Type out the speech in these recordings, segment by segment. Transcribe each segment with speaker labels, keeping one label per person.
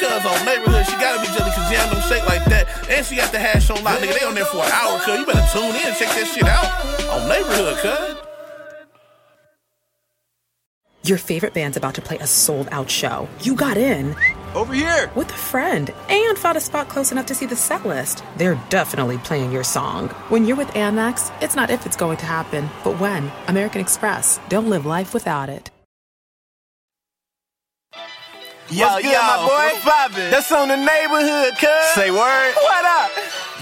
Speaker 1: Woo, cuz on neighborhood, she gotta be jelly cause jam them shake like that. And she got the hash on lock, nigga. They on there for an hour, cuz. You better tune in, check that shit out on neighborhood, cuz.
Speaker 2: Your favorite band's about to play a sold out show. You got in
Speaker 3: Over here.
Speaker 2: with a friend and found a spot close enough to see the set list. They're definitely playing your song. When you're with Amex, it's not if it's going to happen, but when. American Express. Don't live life without it.
Speaker 4: Yo,
Speaker 3: What's good,
Speaker 4: yo,
Speaker 3: my boy?
Speaker 4: what's?
Speaker 3: That's on the neighborhood, cuz.
Speaker 4: Say word.
Speaker 3: What up?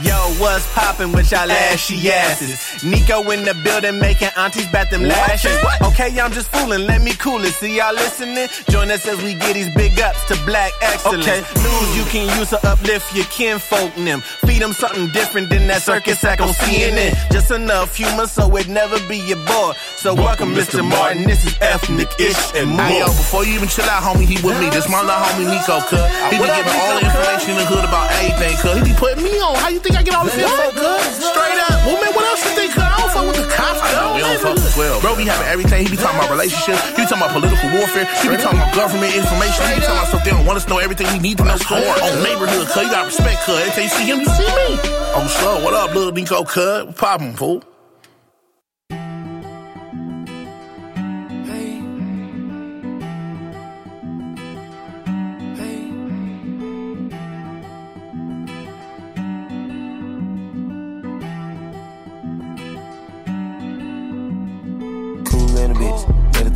Speaker 4: Yo, what's poppin' with y'all ashy asses? Nico in the building making aunties bat them lashes. Okay, I'm just fooling, let me cool it. See y'all listening? Join us as we get these big ups to black excellence.
Speaker 3: Okay.
Speaker 4: News you can use to uplift your kinfolk and them. Feed them something different than that circus act on CNN. Just enough humor so it never be your bore. So welcome, Mr. Martin. This is ethnic ish and more.
Speaker 1: Hey, yo, before you even chill out, homie, he with me. This my little homie Nico, cuz. He be giving all the information in the hood about everything, cuz. He be putting me on. How you think I get all this info, cuz? Straight up. Well, man, what else you think, cuz? I don't fuck with the cops, cuz. We don't fuck with 12. Bro, be having everything. He be talking about relationships. He be talking about political warfare. He be talking about government information. He be talking about stuff they don't want us to know everything we need to know, cuz. On neighborhood, cuz. You gotta respect, cuz. Every time you see him, you see me. Oh, sure. What up, little Nico, cuz? Poppin', fool.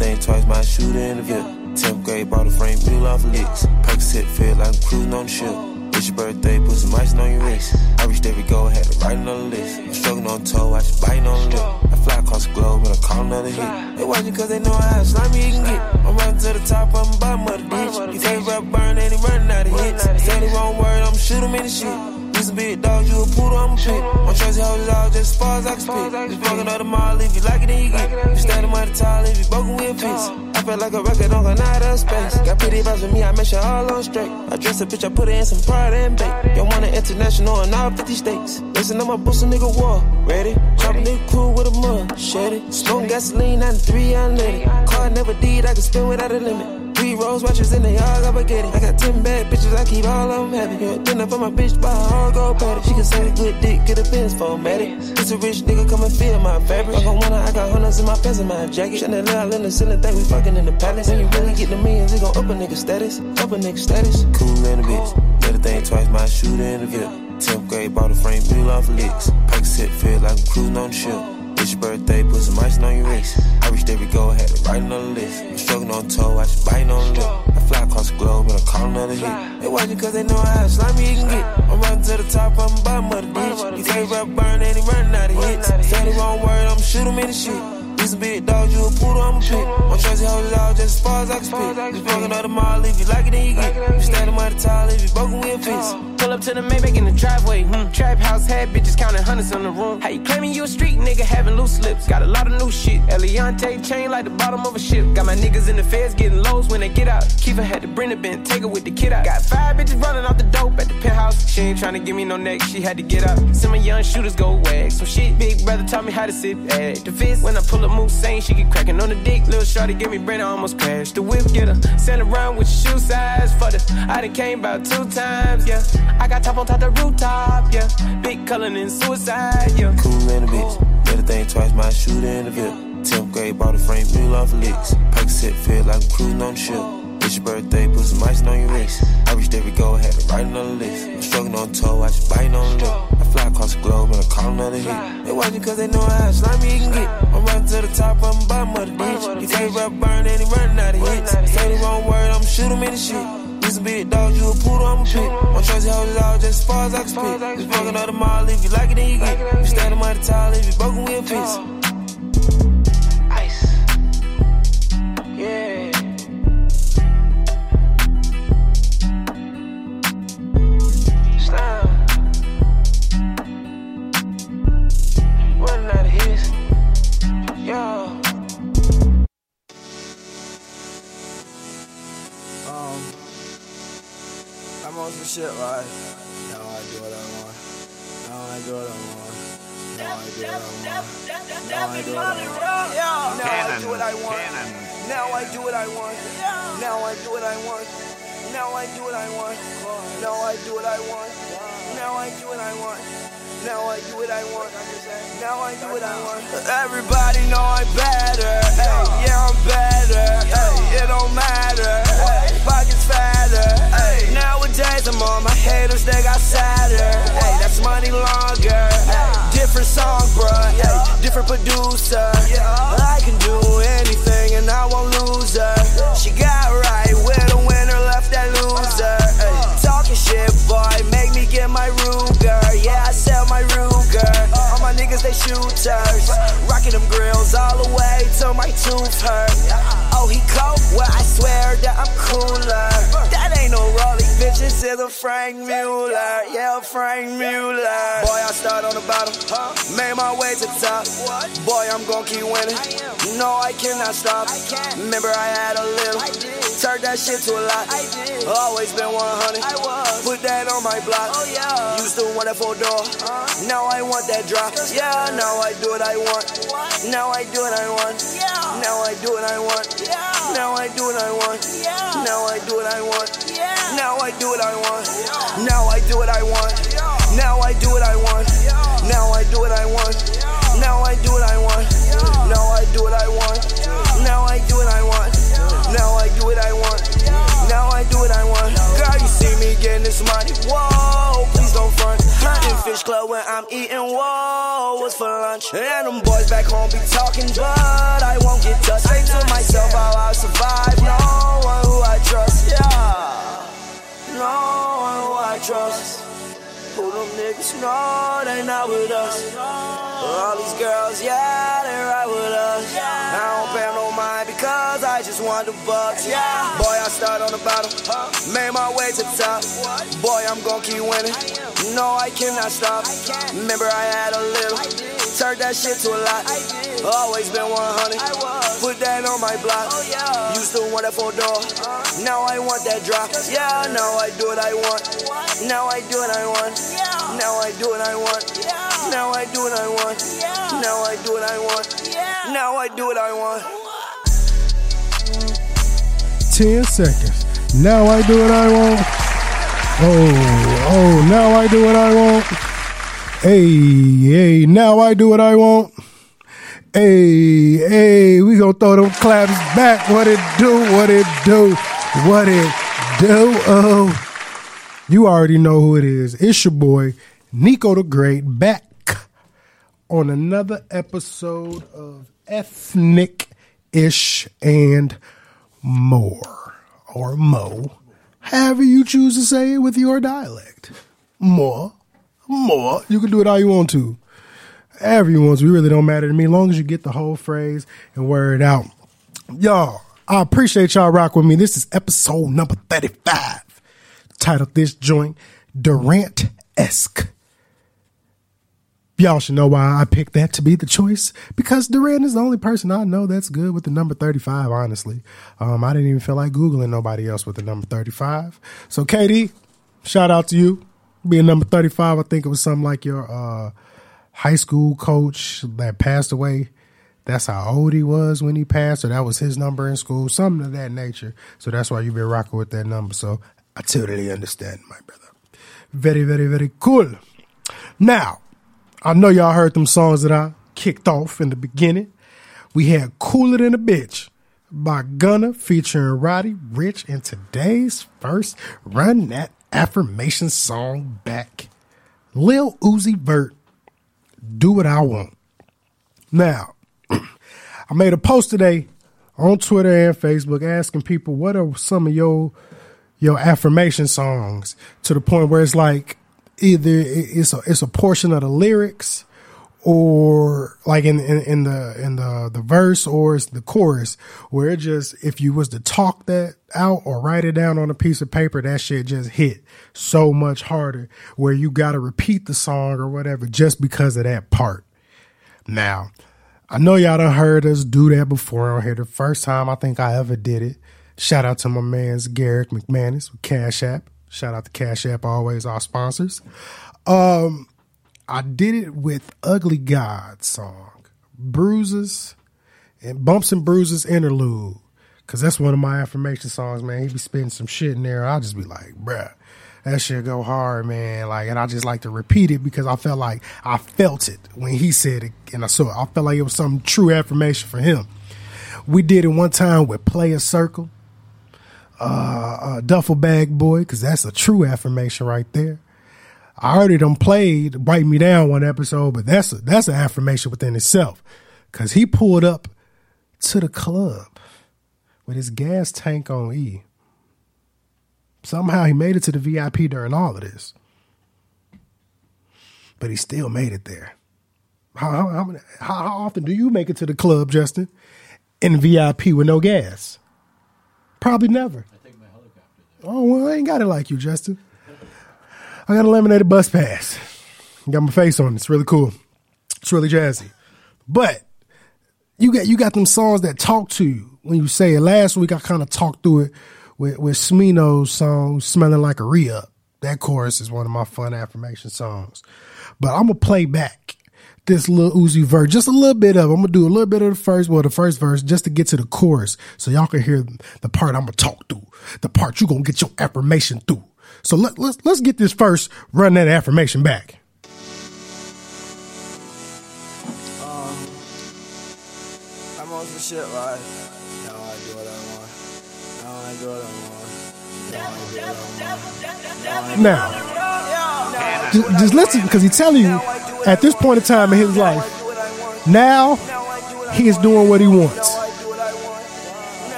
Speaker 5: Think twice, my shooter in the VIP. 10th grade, bought a frame, peel off licks. Percocet feel like I'm cruising on the ship. It's your birthday, put some ice on your wrist. I reached every goal, had to write on the list. I'm struggling on toe, I just biting on the lip. I fly across the globe and I call another hit. They watching cause they know how slimy you can get. I'm running to the top, I'm bottom of the ditch. You rap burn, and he running out of hits. Say the wrong word, I'm shoot him in the shit. You some big dog, you a poodle, I'm a pit. My Tracy hold it all just as far as I can spit. Just fucking up the mall, if you like it, then you get it. You standing by the tile, if you broken, we'll fix. I feel like a record on out of space. Got pretty vibes with me, I make sure all on straight. I dress a bitch, I put her in some pride and bait. You want an international in all 50 states. Listen, I'm a boost a nigga war. Ready? Chop a nigga cool with a mud. Shed it. Smoke gasoline, 93 unleaded. Car never did, I can spin without a limit. Three rose watches in the yard, I get it. I got 10 bad bitches, I keep all of them happy. Yeah, dinner for my bitch, buy her all go patty. She can say a good dick, get a Benz for medic. It's a rich nigga, come and feel my fabric. I got one, I got hundreds in my pants and my jacket. Chandelier in the ceiling, think we fucking in the palace. When you really get the millions, it gon' up a nigga status. Up a nigga status. Cool in a bitch. Better think twice, my shooter in the VIP. 10th grade, bought a frame, peel off licks. Percocet feel like I'm cruising on the ship. It's your birthday, put some ice on your wrist. I reached every goal, had to write on the list. I'm struggling on toe, I just biting on the lip. I fly across the globe and I call another hit. They watching cause they know how slimy you can get. I'm running to the top, I'm bottom of the ditch. You can't rap burn, and he running out of hits. Say the wrong word, I'm shoot him in the shit. You some big dog, you a poodle, I'm a pit. My Tracy hold it all just as far as I can spit. Just fucking up the mall, if you like it, then you get it. You standing by the tile, if you broken, we'll fix.
Speaker 6: Pull up to the Maybach in the driveway. Hmm. Trap house had bitches counting hundreds in the room. How you claiming you a street nigga having loose lips? Got a lot of new shit. Eliantte chain like the bottom of a ship. Got my niggas in the feds getting lows when they get out. Kiva had to bring the bin, take her with the kid out. Got five bitches running off the dope at the penthouse. She ain't trying to give me no neck, she had to get out. Some of young shooters go wag. Some shit, big brother taught me how to sit at the fist. When I pull up moose, saying she get cracking on the dick. Little shorty give me brain, I almost crashed. The whip get her. Send around with shoe size for the. I done came about two times, yeah. I got top on top the rooftop, yeah. Big color and suicide, yeah.
Speaker 5: Cool in a bitch. Better think twice, my shooter in the VIP. 10th grade, bought a frame, peel off licks. Percocet feel like I'm cruising on the ship. It's your birthday, put some ice on your wrist. I reached every goal, had to write on the list. I'm struggling on toe, I just biting on the lip. I fly across the globe and I call another hit. They watching cause they know how slimy you can get. I'm running to the top, I'm bottom of the ditch. You can't rap burn, and he running out of hits. Say the wrong word, I'm shoot in the shit. You some big dog, you a poodle, I'm a pit. My Tracy hold it all just as far as I can spit. Just fucking out the mall, if you like it, then you get it. You standing mighty tall, if you broken, we'll fix it.
Speaker 6: Ice. Yeah.
Speaker 3: Shit, right? Now I do what I want. Now I do what I want. Now I do what I want. Now I do what I want.
Speaker 7: Now I do what I want. Now I do what I want. Now I do what I want. Now I do what I want. Now I do what I want. Now I do what I want. Now I do what I want. Now I do what I want. Everybody know I'm better. Ay, yeah, I'm better. Ay, it don't matter. Nowadays I'm on my haters, they got sadder. Hey, that's money longer. Ay, different song, bruh. Ay, different producer. I can do anything and I won't lose her. She got right with a winner, left that loser. Ay, talking shit, boy, make me get my Ruger. Yeah, I sell my Ruger. All my niggas, they shooters. Rocking them grills all the way till my tooth hurt. Oh, he cold? Well, I swear that I'm cooler. That ain't no Rolly, bitch. This is a Franck Muller. Yeah, Franck Muller. Boy, I start on the bottom. Made my way to top. Boy, I'm gon' keep winning. No, I cannot stop. Remember, I had a little. Turned that shit to a lot. Always been 100. Put that on my block. Used to want that four door. Now I want that drop. Yeah, now I do what I want. Now I do what I want. Now I do what I want. Now I do what I want. Now I do what I want. Now I do what I want. Now I do what I want. Now I do what I want. Now I do what I want. Now I do what I want. Now I do what I want. Now I do what I want. Now I do what I want. Now I do what I want. Girl, you see me getting this money. Whoa, please don't front. In Fish Club when I'm eating. Whoa, what's for lunch? And them boys back home be talking, but I won't get not with us. All these girls, yeah, they right with us. I don't pay no mind because I just want the bucks. Yeah, boy, I start on the bottom, made my way to the top. Boy, I'm gon' keep winning. No, I cannot stop. Remember, I had a little, turned that shit to a lot. Always been 100. Put that on my block. Used to want that four door. Now I want that drop. Yeah, now I do what I want. Now I do what I want. Now I do what I want. Now I do what I want. Now I do what I want. Now I do what I want.
Speaker 8: 10 seconds. Now I do what I want. Oh, oh, now I do what I want. Hey, hey, now I do what I want. Hey, hey, we gonna throw them claps back. What it do, what it do, what it do. Oh, you already know who it is. It's your boy, Nico the Great, back on another episode of Ethnic Ish and More, or Mo, however you choose to say it with your dialect. More, more. You can do it how you want to. To. It really don't matter to me. As long as you get the whole phrase and it out. Y'all, I appreciate y'all rock with me. This is episode number 35. Titled this joint Durant esque. Y'all should know why I picked that to be the choice because Durant is the only person I know that's good with the number 35, honestly. Um, I didn't even feel like Googling nobody else with the number 35. So, Katie, shout out to you. Being number 35, I think it was something like your uh, high school coach that passed away. That's how old he was when he passed, or that was his number in school, something of that nature. So that's why you've been rocking with that number. So I totally understand, my brother. Very, very, very cool. Now, I know y'all heard them songs that I kicked off in the beginning. We had Cooler Than a Bitch by Gunna featuring Roddy Ricch and today's first Run That Affirmation song back. Lil Uzi Vert, Do What I Want. Now, I made a post today on Twitter and Facebook asking people what are some of your your affirmation songs to the point where it's like either it's a it's a portion of the lyrics or like in, in, in the in the the verse or it's the chorus where it just if you was to talk that out or write it down on a piece of paper that shit just hit so much harder where you got to repeat the song or whatever just because of that part. Now i know y'all done heard us do that before on here. The first time i think i ever did it shout out to my man's garrick mcmanus with cash app shout out to cash app always our sponsors um I did it with Ugly God song, Bruises and Bumps and Bruises interlude. Cause that's one of my affirmation songs, man. He be spitting some shit in there. I'll just be like, bruh, that shit go hard, man. Like, and I just like to repeat it because I felt like I felt it when he said it. And I saw it. I felt like it was some true affirmation for him. We did it one time with Playaz Circle, uh, uh Duffel Bag Boy, cause that's a true affirmation right there. I already done played Write Me Down one episode, but that's a, that's an affirmation within itself. Cause he pulled up to the club with his gas tank on E. Somehow he made it to the VIP during all of this. But he still made it there. How, how, how often do you make it to the club, Justin, in VIP with no gas? Probably never. I take my helicopter. Oh, well, I ain't got it like you, Justin. I got a laminated bus pass. Got my face on it. It's really cool. It's really jazzy. But you got you got them songs that talk to you when you say it. Last week I kind of talked through it with with Smino's song "Smelling Like a Re-Up." That chorus is one of my fun affirmation songs. But I'm gonna play back this little Uzi verse, just a little bit of. I'm gonna do a little bit of the first, well, the first verse, just to get to the chorus, so y'all can hear the part I'm gonna talk through, the part you gonna get your affirmation through. So let, let's let's get this first, run that affirmation back.
Speaker 3: Um, I'm on some shit like, now I do what I want. Now I do what I want. Now I do what I want.
Speaker 8: Now, just, just listen, because he's telling you at this point in time in his life, now he is doing what he wants.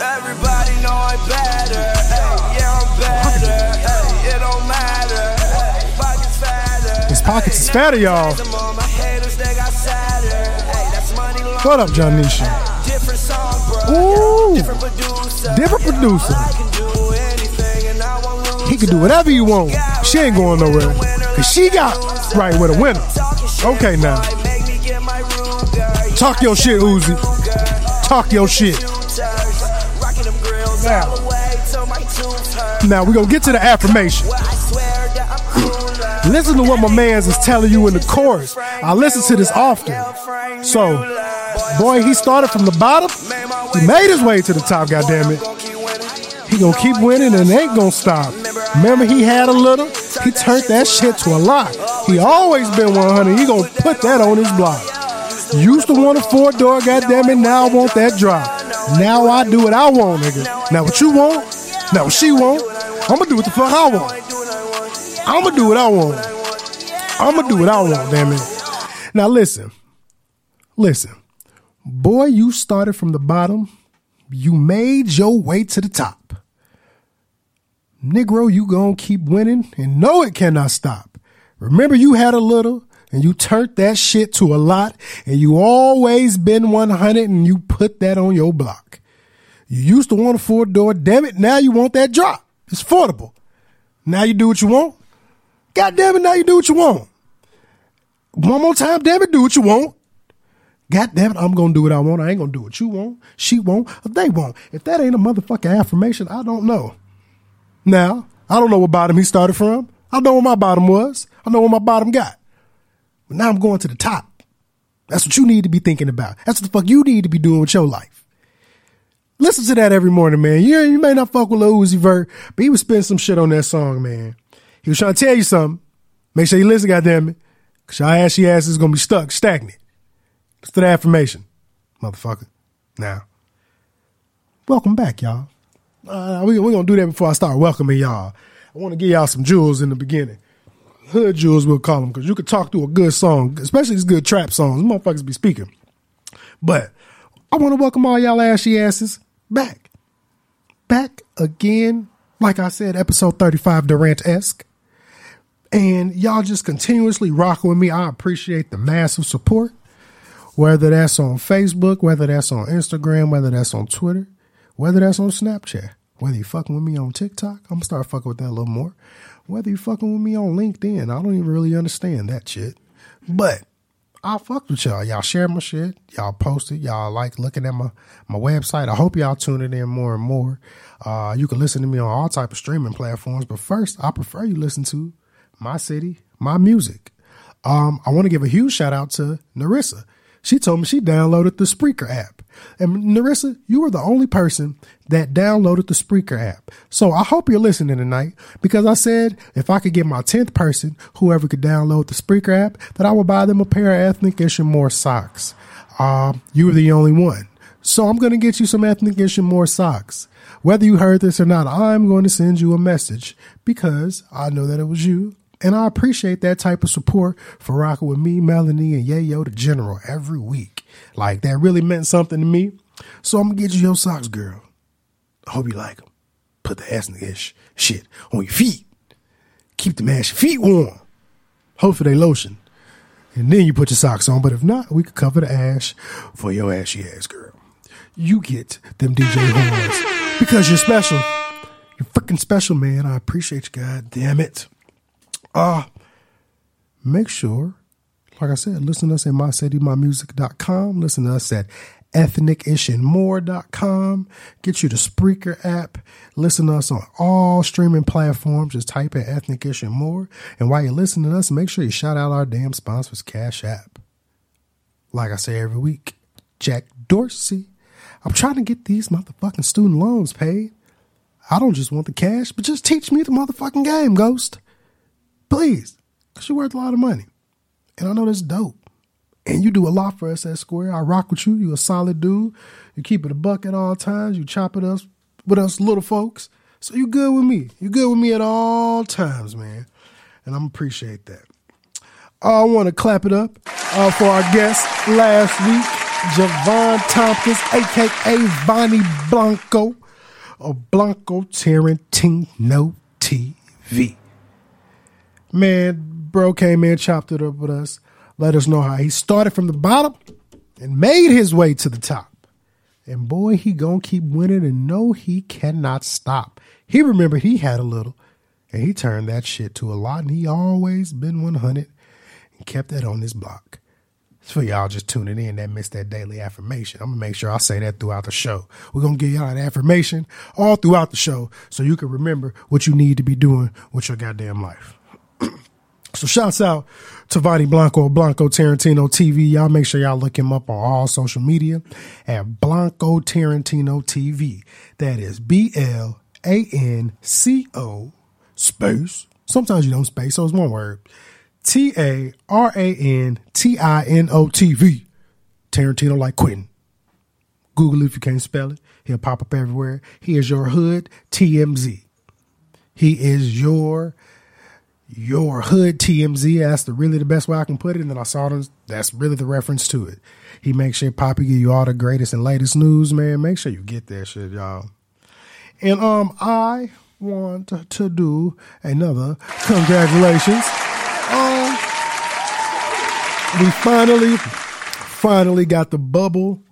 Speaker 3: Everybody know I'm better. Ay, yeah, I'm better. Ay, it don't matter. Ay, pockets fatter.
Speaker 8: His pockets is fatter, y'all.
Speaker 3: Some of my haters, they got sadder. Ay, that's money long.
Speaker 8: What up, John Nisha?
Speaker 3: Different song.
Speaker 8: Ooh.
Speaker 3: Different producer.
Speaker 8: Different producer. He can do whatever you want. She ain't going nowhere. Cause she got right with a winner. Okay, now. Talk your shit, Uzi. Talk your shit. Now. Now we gonna get to the affirmation. Listen to what my man's is telling you in the chorus. I listen to this often. So, boy, he started from the bottom. He made his way to the top, goddammit. He gonna keep winning and ain't gonna stop. Remember, he had a little. He turned that shit to a lot. He always been 100. He gonna put that on his block. Used to want a four door, goddammit. Now I want that drop. Now I do what I want, nigga. Now what you want? Now what she want? I'ma do what the fuck I want. I'ma do what I want. I'ma do what I want, damn it. Now listen. Listen. Boy, you started from the bottom. You made your way to the top. Negro, you gonna keep winning and know it cannot stop. Remember you had a little and you turned that shit to a lot and you always been 100 and you put that on your block. You used to want a four door, damn it, now you want that drop. It's affordable. Now you do what you want. God damn it, now you do what you want. One more time, damn it, do what you want. God damn it, I'm gonna do what I want. I ain't gonna do what you want. She won't. Or they won't. If that ain't a motherfucking affirmation, I don't know. Now, I don't know what bottom he started from. I know where my bottom was. I know where my bottom got. But now I'm going to the top. That's what you need to be thinking about. That's what the fuck you need to be doing with your life. Listen to that every morning, man. You, you may not fuck with Lil Uzi Vert, but he was spitting some shit on that song, man. He was trying to tell you something. Make sure you listen, goddammit. Cause your ashy ass is gonna be stuck, stagnant. Listen to the affirmation, motherfucker. Now, welcome back, y'all. Uh, we, we're gonna do that before I start welcoming y'all. I want to give y'all some jewels in the beginning. Hood jewels, we'll call them, because you could talk through a good song, especially these good trap songs. These motherfuckers be speaking. But I want to welcome all y'all ashy asses back. back again. Like I said, episode 35 Durant esque. And y'all just continuously rocking with me. I appreciate the massive support. Whether that's on Facebook, whether that's on Instagram, whether that's on Twitter, whether that's on Snapchat, whether you fucking with me on TikTok, I'm gonna start fucking with that a little more. Whether you fucking with me on LinkedIn, I don't even really understand that shit. But I fuck with y'all. Y'all share my shit. Y'all post it. Y'all like looking at my, my website. I hope y'all tuning in more and more. Uh, you can listen to me on all type of streaming platforms. But first, I prefer you listen to my city, my music. Um, I want to give a huge shout out to Narissa. She told me she downloaded the Spreaker app. And Narissa, you were the only person that downloaded the Spreaker app. So I hope you're listening tonight because I said if I could get my 10th person, whoever could download the Spreaker app, that I would buy them a pair of Ethnic Ish and More socks. Uh, you were the only one. So I'm going to get you some Ethnic Ish and More socks. Whether you heard this or not, I'm going to send you a message because I know that it was you and I appreciate that type of support for rocking with me, Melanie, and Yayo the General every week. Like that really meant something to me. So I'm gonna get you your socks, girl. I hope you like them. Put the ass in the ish shit on your feet. Keep the ass feet warm. Hopefully they lotion. And then you put your socks on. But if not, we could cover the ash for your ashy ass girl. You get them DJ horns because you're special. You're freaking special, man. I appreciate you, God damn it. Uh, make sure, like I said, listen to us at mycitymymusic.com. Listen to us at ethnicishandmore.com. Get you the Spreaker app. Listen to us on all streaming platforms. Just type in Ethnic Ish and More. And while you're listening to us, make sure you shout out our damn sponsors, Cash App. Like I say every week, Jack Dorsey. I'm trying to get these motherfucking student loans paid. I don't just want the cash, but just teach me the motherfucking game, Ghost. Please. You're worth a lot of money. And I know that's dope. And you do a lot for us at Square. I rock with you. You a solid dude. You keep it a buck at all times. You chop it us with us little folks. So you good with me. You good with me at all times, man. And I'm appreciate that. I want to clap it up uh, for our guest last week, Javon Tompkins, aka Bonnie Blanco of Blanco Tarantino TV. Man, bro came in, chopped it up with us, let us know how he started from the bottom and made his way to the top. And boy, he gonna keep winning and no, he cannot stop. He remembered he had a little and he turned that shit to a lot and he always been 100 and kept that on his block. It's for y'all just tuning in that missed that daily affirmation. I'm gonna make sure I say that throughout the show. We're gonna give y'all an affirmation all throughout the show so you can remember what you need to be doing with your goddamn life. So shouts out to Vani Blanco, Blanco Tarantino TV. Y'all make sure y'all look him up on all social media at Blanco Tarantino TV. That is B L A N C O space. Sometimes you don't space, so it's one word. T A R A N T I N O T V. Tarantino like Quentin. Google if you can't spell it. He'll pop up everywhere. He is your hood TMZ. He is your your hood TMZ. That's the really the best way I can put it. And then I saw them. That's really the reference to it. He makes sure Poppy give you all the greatest and latest news, man. Make sure you get that shit, y'all. And um, I want to do another congratulations. Um, we finally, finally got the bubble,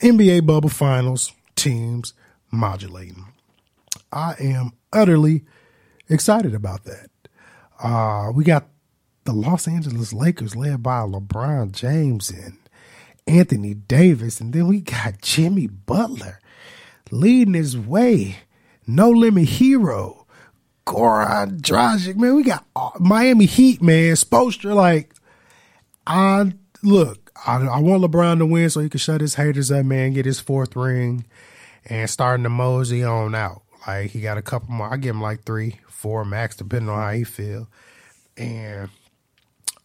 Speaker 8: NBA bubble finals teams modulating. I am utterly excited about that. Uh, we got the Los Angeles Lakers led by LeBron James and Anthony Davis. And then we got Jimmy Butler leading his way. No limit hero. Goran Dragic. Man, we got Miami Heat, man. Spoelstra, like, I look, I, I want LeBron to win so he can shut his haters up, man, get his fourth ring and starting to mosey on out. Like he got a couple more. I give him like three, four max, depending on how he feel. And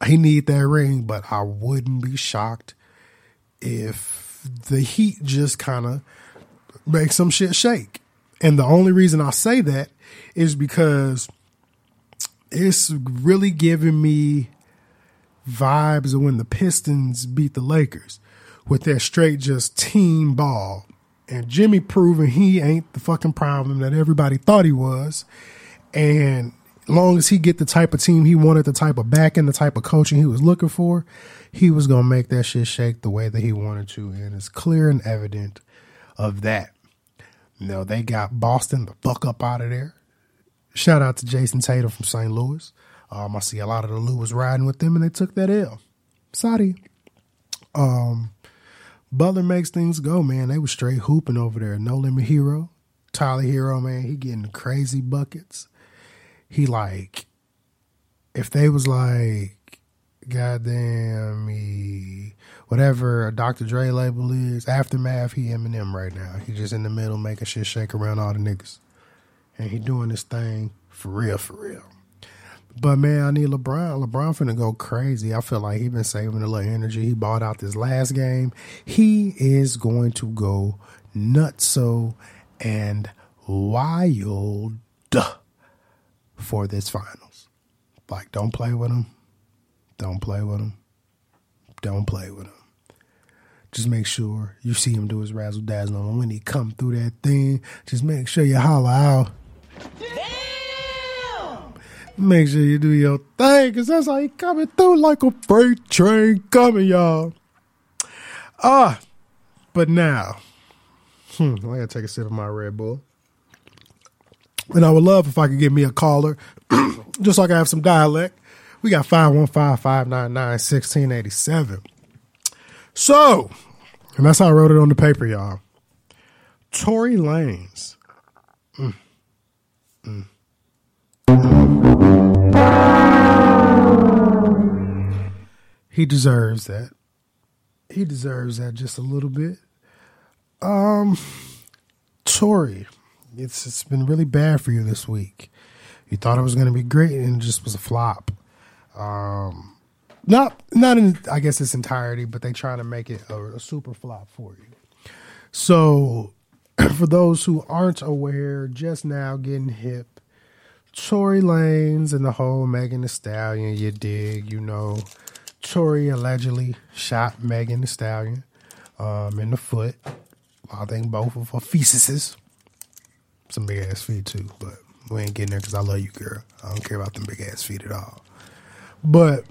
Speaker 8: he need that ring, but I wouldn't be shocked if the Heat just kind of make some shit shake. And the only reason I say that is because it's really giving me vibes of when the Pistons beat the Lakers with their straight just team ball and Jimmy proving he ain't the fucking problem that everybody thought he was. And long as he get the type of team he wanted, the type of backing, the type of coaching he was looking for, he was gonna make that shit shake the way that he wanted to, and it's clear and evident of that. Know, they got Boston the fuck up out of there. Shout out to Jayson Tatum from St. Louis. Um, I see a lot of the Lewis riding with them, and they took that L. Sorry. Um, Butler makes things go, man. They were straight hooping over there. No limit hero, Tyler Herro, man. He getting crazy buckets. He like, if they was like, goddamn me, whatever Dr. Dre label is, aftermath. He Eminem right now. He just in the middle making shit shake around all the niggas, and he doing this thing for real, for real. But man, I need LeBron. LeBron finna go crazy. I feel like he been saving a little energy. He bought out this last game. He is going to go nutso and wild for this finals. Like, don't play with him. Don't play with him. Don't play with him. Just make sure you see him do his razzle dazzle and when he come through that thing. Just make sure you holler out make sure you do your thing, cause that's how you coming through like a freight train coming, y'all. Ah, but now, hmm, I gotta take a sip of my Red Bull. And I would love if I could get me a caller, just so I have some dialect. We got 515-599-1687. So, and that's how I wrote it on the paper, y'all. Tory Lanez. Mm. Mm. He deserves that. He deserves that just a little bit. Um, Tory, it's it's been really bad for you this week. You thought it was going to be great, and it just was a flop. Um, not not in I guess its entirety, but they trying to make it a, a super flop for you. So, for those who aren't aware, just now getting hip, Tory Lanez and the whole Megan Thee Stallion, you dig, you know. Tory allegedly shot Megan Thee Stallion um, in the foot. I think both of her fetuses. Some big ass feet too, but we ain't getting there because I love you, girl. I don't care about them big ass feet at all. But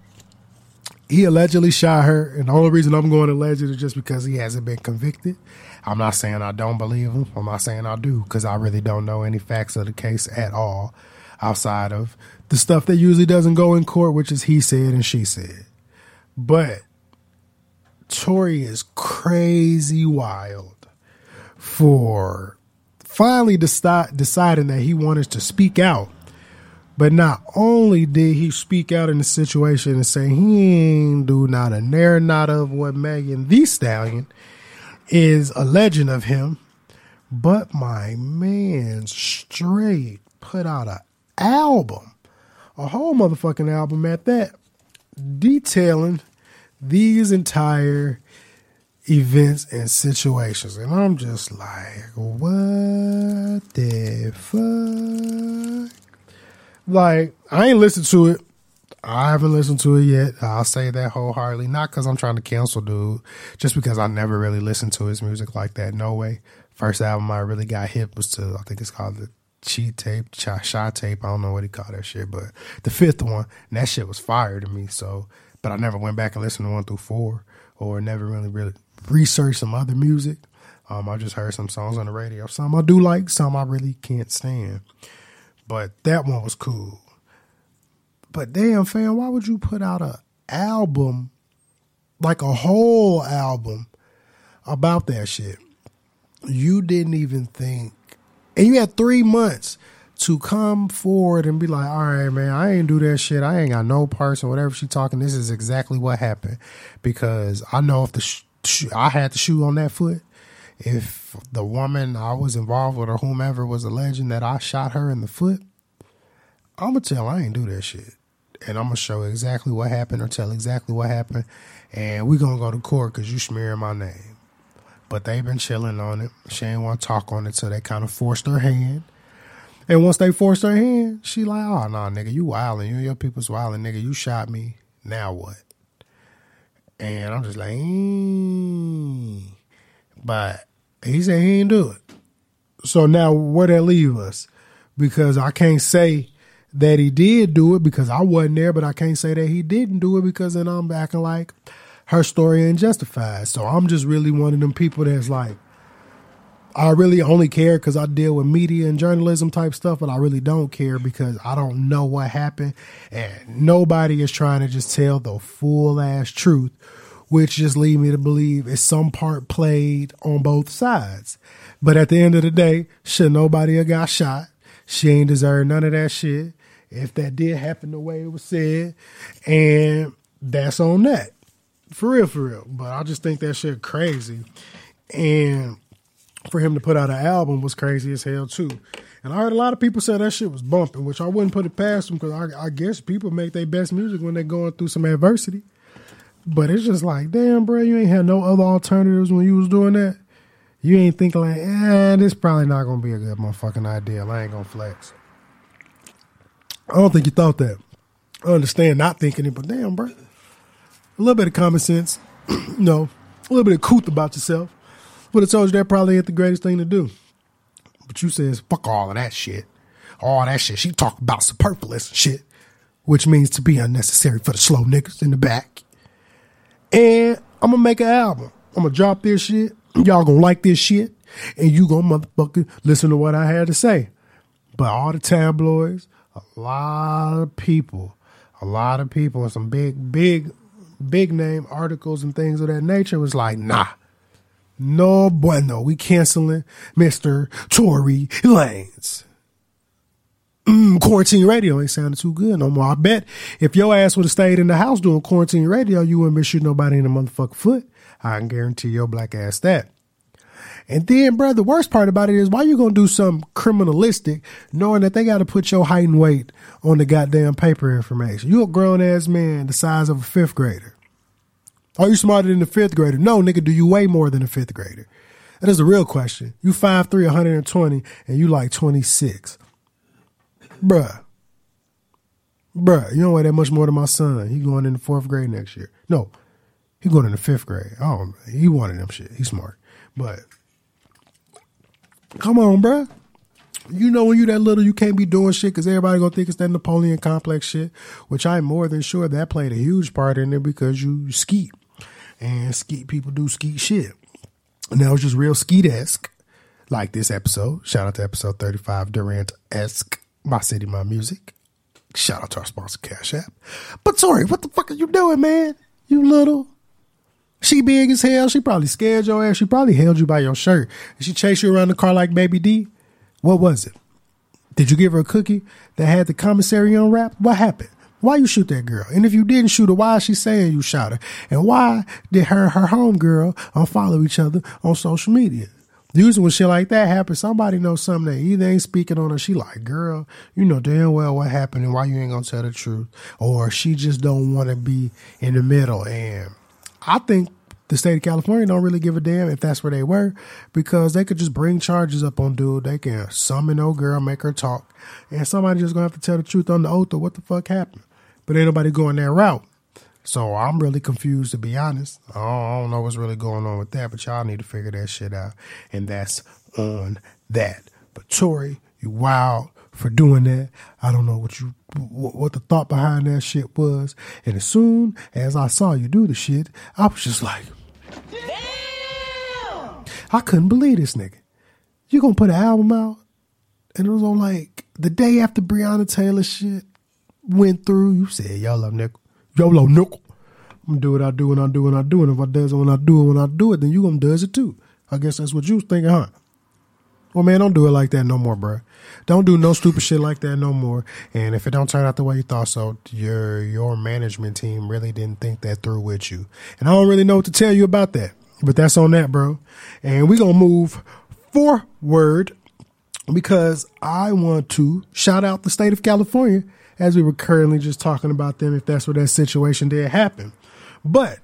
Speaker 8: he allegedly shot her, and the only reason I'm going alleged is just because he hasn't been convicted. I'm not saying I don't believe him. I'm not saying I do because I really don't know any facts of the case at all outside of the stuff that usually doesn't go in court, which is he said and she said. But Tory is crazy wild for finally deciding that he wanted to speak out. But not only did he speak out in the situation and say he ain't do not a near not of what Megan Thee Stallion is a legend of him, but my man straight put out a album, a whole motherfucking album at that, detailing these entire events and situations. And I'm just like, what the fuck? Like, I ain't listened to it. I haven't listened to it yet. I'll say that wholeheartedly. Not because I'm trying to cancel dude, just because I never really listened to his music like that. No way. First album I really got hit was to, I think it's called the cheat tape, shot tape. I don't know what he called that shit, but the fifth one, and that shit was fire to me. So, but I never went back and listened to one through four, or never really really researched some other music. Um, I just heard some songs on the radio. Some I do like, some I really can't stand. But that one was cool. But damn, fam, why would you put out a album, like a whole album, about that shit? You didn't even think and you had three months to come forward and be like, all right, man, I ain't do that shit. I ain't got no parts or whatever she talking. This is exactly what happened because I know if the sh- sh- I had the shoe on that foot, if the woman I was involved with or whomever was alleging that I shot her in the foot, I'm gonna tell I ain't do that shit, and I'm gonna show exactly what happened or tell exactly what happened, and we gonna go to court because you smearing my name but they've been chilling on it. She ain't want to talk on it, so they kind of forced her hand. And once they forced her hand, she like, oh, nah, nigga, you wildin'. You and your people's wildin', nigga. You shot me. Now what? And I'm just like, mm. but He said he didn't do it. So now where that leave us? Because I can't say that he did do it because I wasn't there, but I can't say that he didn't do it because then I'm acting like her story ain't justified. So I'm just really one of them people that's like, I really only care because I deal with media and journalism type stuff, but I really don't care because I don't know what happened. And nobody is trying to just tell the full ass truth, which just lead me to believe it's some part played on both sides. But at the end of the day, should nobody have got shot. She ain't deserve none of that shit. If that did happen the way it was said, and that's on that. For real, for real. But I just think that shit crazy. And for him to put out an album was crazy as hell too. And I heard a lot of people say that shit was bumping, which I wouldn't put it past them because I, I, guess people make their best music when they're going through some adversity. But it's just like, damn, bro, you ain't had no other alternatives when you was doing that. You ain't thinking like, eh, this probably not gonna be a good motherfucking idea. I ain't gonna flex. I don't think you thought that. I understand not thinking it, but damn, bro, a little bit of common sense, you know, a little bit of couth about yourself. Would have told you that probably ain't the greatest thing to do. But you says, fuck all of that shit. All that shit. She talk about superfluous shit, which means to be unnecessary for the slow niggas in the back. And I'm gonna make an album. I'm gonna drop this shit. Y'all gonna like this shit. And you gonna motherfucker listen to what I had to say. But all the tabloids, a lot of people, a lot of people, and some big, big, big name articles and things of that nature was like, nah, no bueno. We canceling Mr. Tory Lanez. Mm, quarantine radio ain't sounding too good no more. I bet if your ass would have stayed in the house doing quarantine radio, you wouldn't be shooting nobody in the motherfucking foot. I can guarantee your black ass that. And then, bro, the worst part about it is why you gonna do something criminalistic knowing that they gotta put your height and weight on the goddamn paper information. You a grown ass man the size of a fifth grader. Are you smarter than the fifth grader? No, nigga, do you weigh more than a fifth grader? That is the real question. You 5'3", 120, and you like 26. Bruh. Bruh, you don't weigh that much more than my son. He going in the fourth grade next year. No, he going in the fifth grade. Oh, he wanted them shit. He's smart. But come on, bruh. You know when you that little, you can't be doing shit because everybody gonna think it's that Napoleon complex shit, which I'm more than sure that played a huge part in it because you skeet and skeet people do skeet shit. And that was just real skeet esque, like this episode. Shout out to episode 35, Durant esque, My City, My Music. Shout out to our sponsor, Cash App. But sorry, what the fuck are you doing, man? You little. She big as hell. She probably scared your ass. She probably held you by your shirt. And she chased you around the car like Baby D. What was it? Did you give her a cookie that had the commissary unwrapped? What happened? Why you shoot that girl? And if you didn't shoot her, why is she saying you shot her? And why did her her homegirl unfollow each other on social media? Usually when shit like that happens, somebody knows something that either ain't speaking on her. She like, girl, you know damn well what happened and why you ain't gonna tell the truth. Or she just don't want to be in the middle. And I think the state of California don't really give a damn if that's where they were because they could just bring charges up on dude. They can summon old girl, make her talk, and somebody just gonna have to tell the truth on the oath of what the fuck happened but ain't nobody going that route. So I'm really confused to be honest. I don't, I don't know what's really going on with that, but y'all need to figure that shit out. And that's on that. But Tory, you wild for doing that. I don't know what you what the thought behind that shit was. And as soon as I saw you do the shit, I was just like, Damn! I couldn't believe this nigga. You gonna put an album out? And it was on like the day after Breonna Taylor shit went through, you said y'all YOLO nickel. YOLO nickel. I'm gonna do what I do when I do what I do. And if I does it when I do it when I do it, then you gonna does it too. I guess that's what you was thinking, huh? Well, man, don't do it like that no more, bro. Don't do no stupid shit like that no more. And if it don't turn out the way you thought so, your your management team really didn't think that through with you. And I don't really know what to tell you about that. But that's on that, bro. And we gonna move forward because I want to shout out the state of California as we were currently just talking about them if that's where that situation did happen. But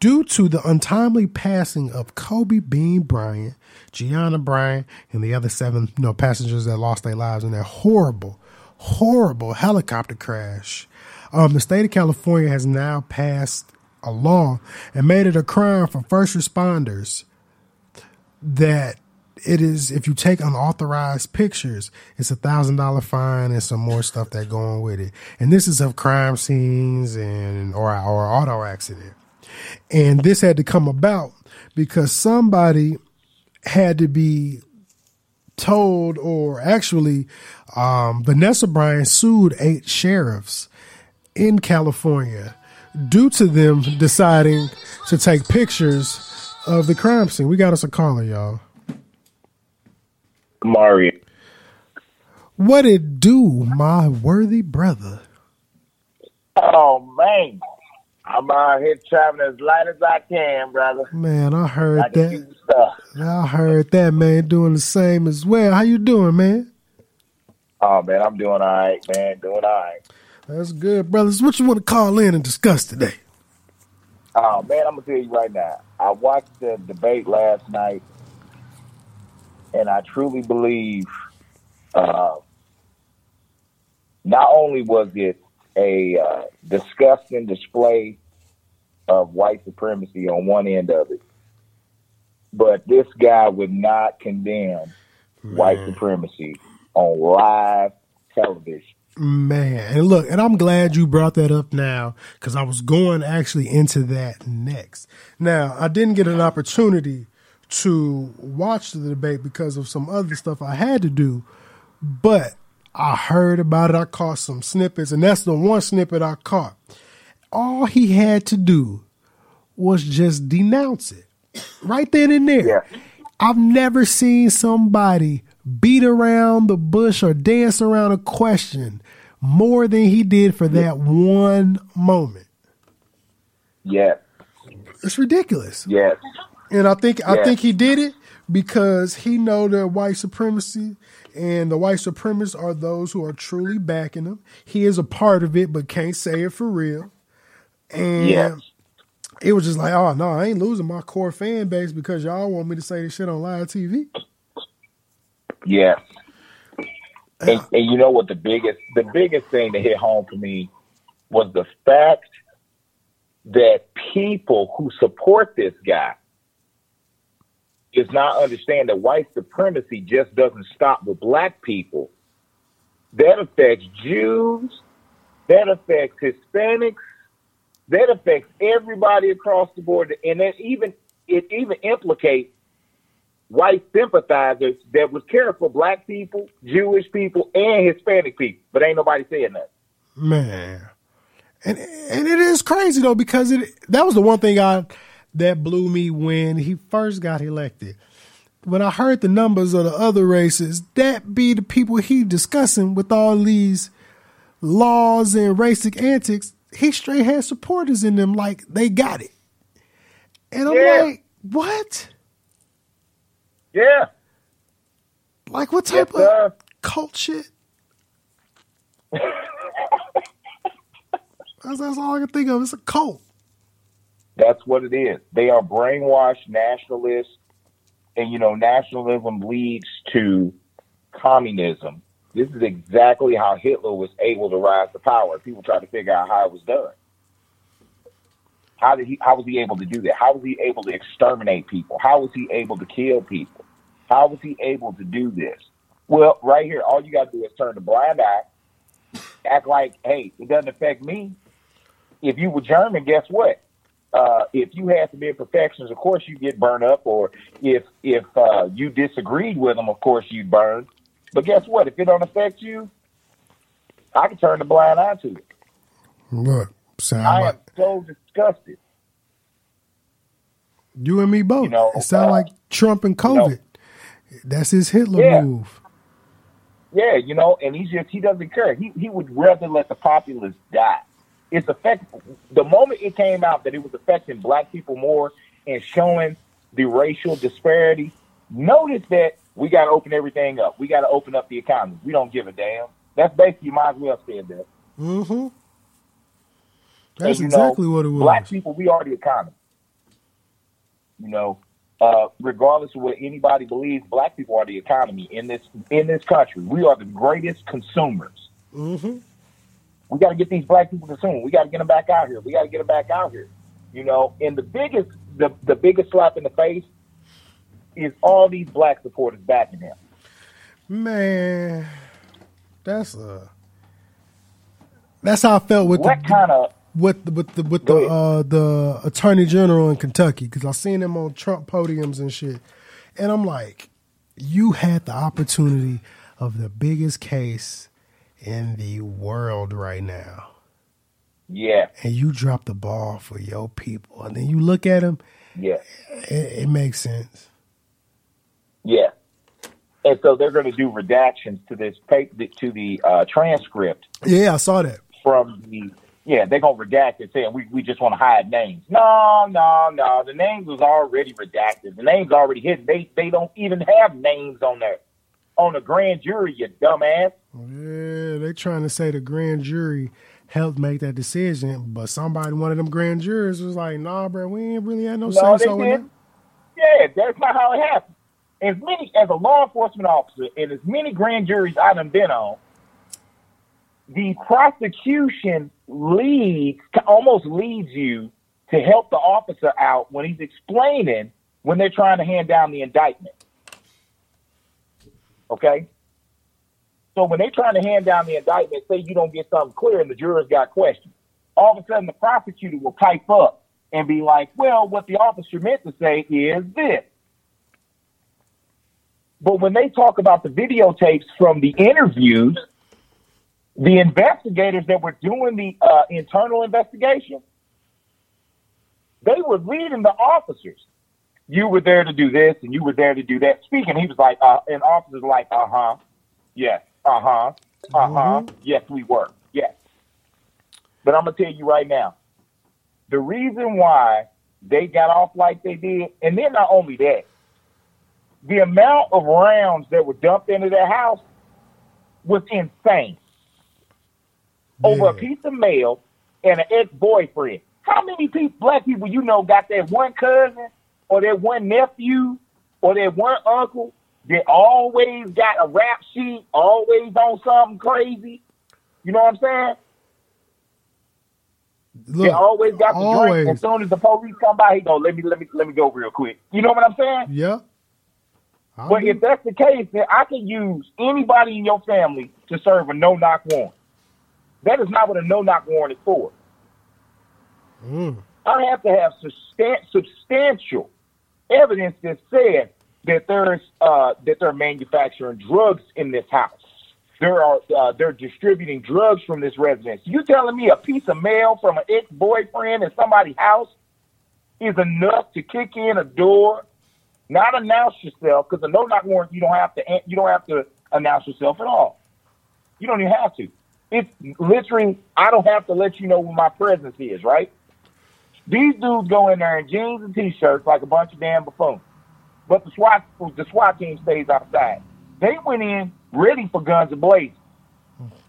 Speaker 8: due to the untimely passing of Kobe Bean Bryant, Gianna Bryant, and the other seven you know, passengers that lost their lives in that horrible, horrible helicopter crash, um, the state of California has now passed a law and made it a crime for first responders that it is if you take unauthorized pictures, it's a thousand dollar fine and some more stuff that go on with it. And this is of crime scenes and or or auto accident. And this had to come about because somebody had to be told or actually um, Vanessa Bryant sued eight sheriffs in California due to them deciding to take pictures of the crime scene. We got us a caller, y'all.
Speaker 9: Mario.
Speaker 8: What it do, my worthy brother?
Speaker 9: Oh man, I'm out here traveling as light as I can, brother.
Speaker 8: Man, I heard
Speaker 9: I
Speaker 8: that. I heard that, man, doing the same as well. How you doing, man?
Speaker 9: Oh man, I'm doing all right, man. Doing all right.
Speaker 8: That's good, brothers. What you want to call in and discuss today?
Speaker 9: Oh man, I'm gonna tell you right now. I watched the debate last night, and I truly believe, uh, not only was it a uh, disgusting display of white supremacy on one end of it, but this guy would not condemn white supremacy on live television.
Speaker 8: Man, and look, and I'm glad you brought that up now because I was going actually into that next. Now, I didn't get an opportunity to watch the debate because of some other stuff I had to do, but I heard about it. I caught some snippets, and that's the one snippet I caught. All he had to do was just denounce it right then and there. I've never seen somebody beat around the bush or dance around a question more than he did for that one moment.
Speaker 9: Yeah.
Speaker 8: It's ridiculous.
Speaker 9: yes,
Speaker 8: And I think I think he did it because he know that white supremacy and the white supremacists are those who are truly backing him. He is a part of it, but can't say it for real. And
Speaker 9: Yes.
Speaker 8: it was just like, oh no, I ain't losing my core fan base because y'all want me to say this shit on live TV.
Speaker 9: Yeah. Uh, and, and you know what the biggest the biggest thing that hit home for me was the fact that people who support this guy does not understand that white supremacy just doesn't stop with black people. That affects Jews, that affects Hispanics, that affects everybody across the board, and it even it even implicates white sympathizers that would care for black people, Jewish people, and Hispanic people. But ain't nobody saying that.
Speaker 8: Man. And and it is crazy though because it that was the one thing I that blew me when he first got elected. When I heard the numbers of the other races, that be the people he discussing with all these laws and racist antics. He straight had supporters in them like they got it. And I'm
Speaker 9: Yeah.
Speaker 8: like, what?
Speaker 9: Yeah.
Speaker 8: Like what type
Speaker 9: Yes,
Speaker 8: of cult shit? that's, that's all I can think of. It's a cult.
Speaker 9: That's what it is. They are brainwashed nationalists, and you know, nationalism leads to communism. This is exactly how Hitler was able to rise to power. People try to figure out how it was done. How did he? How was he able to do that? How was he able to exterminate people? How was he able to kill people? How was he able to do this? Well, right here, all you got to do is turn the blind eye, act like, hey, it doesn't affect me. If you were German, guess what? Uh, if you had some imperfections, of course you get burned up, or if if uh, you disagreed with them, of course you'd burn. But guess what? If it don't affect you, I can turn the blind eye to it.
Speaker 8: Look, sound
Speaker 9: I
Speaker 8: like
Speaker 9: am so disgusted.
Speaker 8: You and me both.
Speaker 9: You know,
Speaker 8: it sound
Speaker 9: uh,
Speaker 8: like Trump and
Speaker 9: you know-
Speaker 8: COVID. That's his Hitler
Speaker 9: Yeah.
Speaker 8: move.
Speaker 9: Yeah, you know, and he's just he doesn't care. He he would rather let the populace die. It's affect the moment it came out that it was affecting black people more and showing the racial disparity. Notice that we got to open everything up. We got to open up the economy. We don't give a damn. That's basically you might as well say that.
Speaker 8: Mm-hmm.
Speaker 9: And,
Speaker 8: That's
Speaker 9: know,
Speaker 8: exactly what it was.
Speaker 9: Black people, we are the economy. You know, uh, regardless of what anybody believes, black people are the economy in this in this country. We are the greatest consumers.
Speaker 8: Mm-hmm.
Speaker 9: We got to get these black people consuming. We got to get them back out here. We got to get them back out here. You know, and the biggest the the biggest slap in the face is all these black supporters backing him.
Speaker 8: Man, that's uh that's how I felt with
Speaker 9: What
Speaker 8: the
Speaker 9: kind of
Speaker 8: with the, with the with the uh the attorney general in Kentucky because I seen him on Trump podiums and shit, and I'm like, you had the opportunity of the biggest case in the world right now,
Speaker 9: yeah,
Speaker 8: and you drop the ball for your people, and then you look at them.
Speaker 9: yeah,
Speaker 8: it, it makes sense.
Speaker 9: yeah. And so they're going to do redactions to this paper to the uh, transcript
Speaker 8: Yeah, I saw that.
Speaker 9: from the yeah, they're gonna redact it saying we, we just want to hide names. No, no, no. The names was already redacted. The names already hidden. They they don't even have names on there. On the grand jury, you dumbass.
Speaker 8: Yeah, they trying to say the grand jury helped make that decision, but somebody, one of them grand jurors, was like, "Nah, bro, we ain't really had no,
Speaker 9: No,
Speaker 8: say so in that."
Speaker 9: Yeah, that's not how it happened. As many as a law enforcement officer and as many grand juries I done been on, the prosecution leads to almost leads you to help the officer out when he's explaining when they're trying to hand down the indictment. Okay? So when they're trying to hand down the indictment, say you don't get something clear and the jurors got questions, all of a sudden the prosecutor will pipe up and be like, well, what the officer meant to say is this. But when they talk about the videotapes from the interviews, the investigators that were doing the uh, internal investigation, they were leading the officers. You were there to do this, and you were there to do that. Speaking, he was like, uh, and officers like, uh huh, yes, uh huh, uh huh, yes, we were, yes. But I'm gonna tell you right now, the reason why they got off like they did, and then not only that, the amount of rounds that were dumped into their house was insane. Over a piece of mail and an ex-boyfriend. How many people, black people you know got that one cousin or that one nephew or that one uncle that always got a rap sheet, always on something crazy? You know what I'm saying?
Speaker 8: Look,
Speaker 9: they always got the
Speaker 8: always.
Speaker 9: drink. As soon as the police come by, he go, "Let me, let me, let me go real quick." You know what I'm saying?
Speaker 8: Yeah. I
Speaker 9: But if that's the case, then I can use anybody in your family to serve a no knock warrant. That is not what a no knock warrant is for.
Speaker 8: Mm.
Speaker 9: I have to have substan- substantial evidence that says that there's uh, that they're manufacturing drugs in this house. There are uh, they're distributing drugs from this residence. You telling me a piece of mail from an ex boyfriend in somebody's house is enough to kick in a door, not announce yourself because a no knock warrant you don't have to you don't have to announce yourself at all. You don't even have to. It's literally I don't have to let you know where my presence is, right? These dudes go in there in jeans and t-shirts like a bunch of damn buffoons. But the SWAT the SWAT team stays outside. They went in ready for guns and blazing.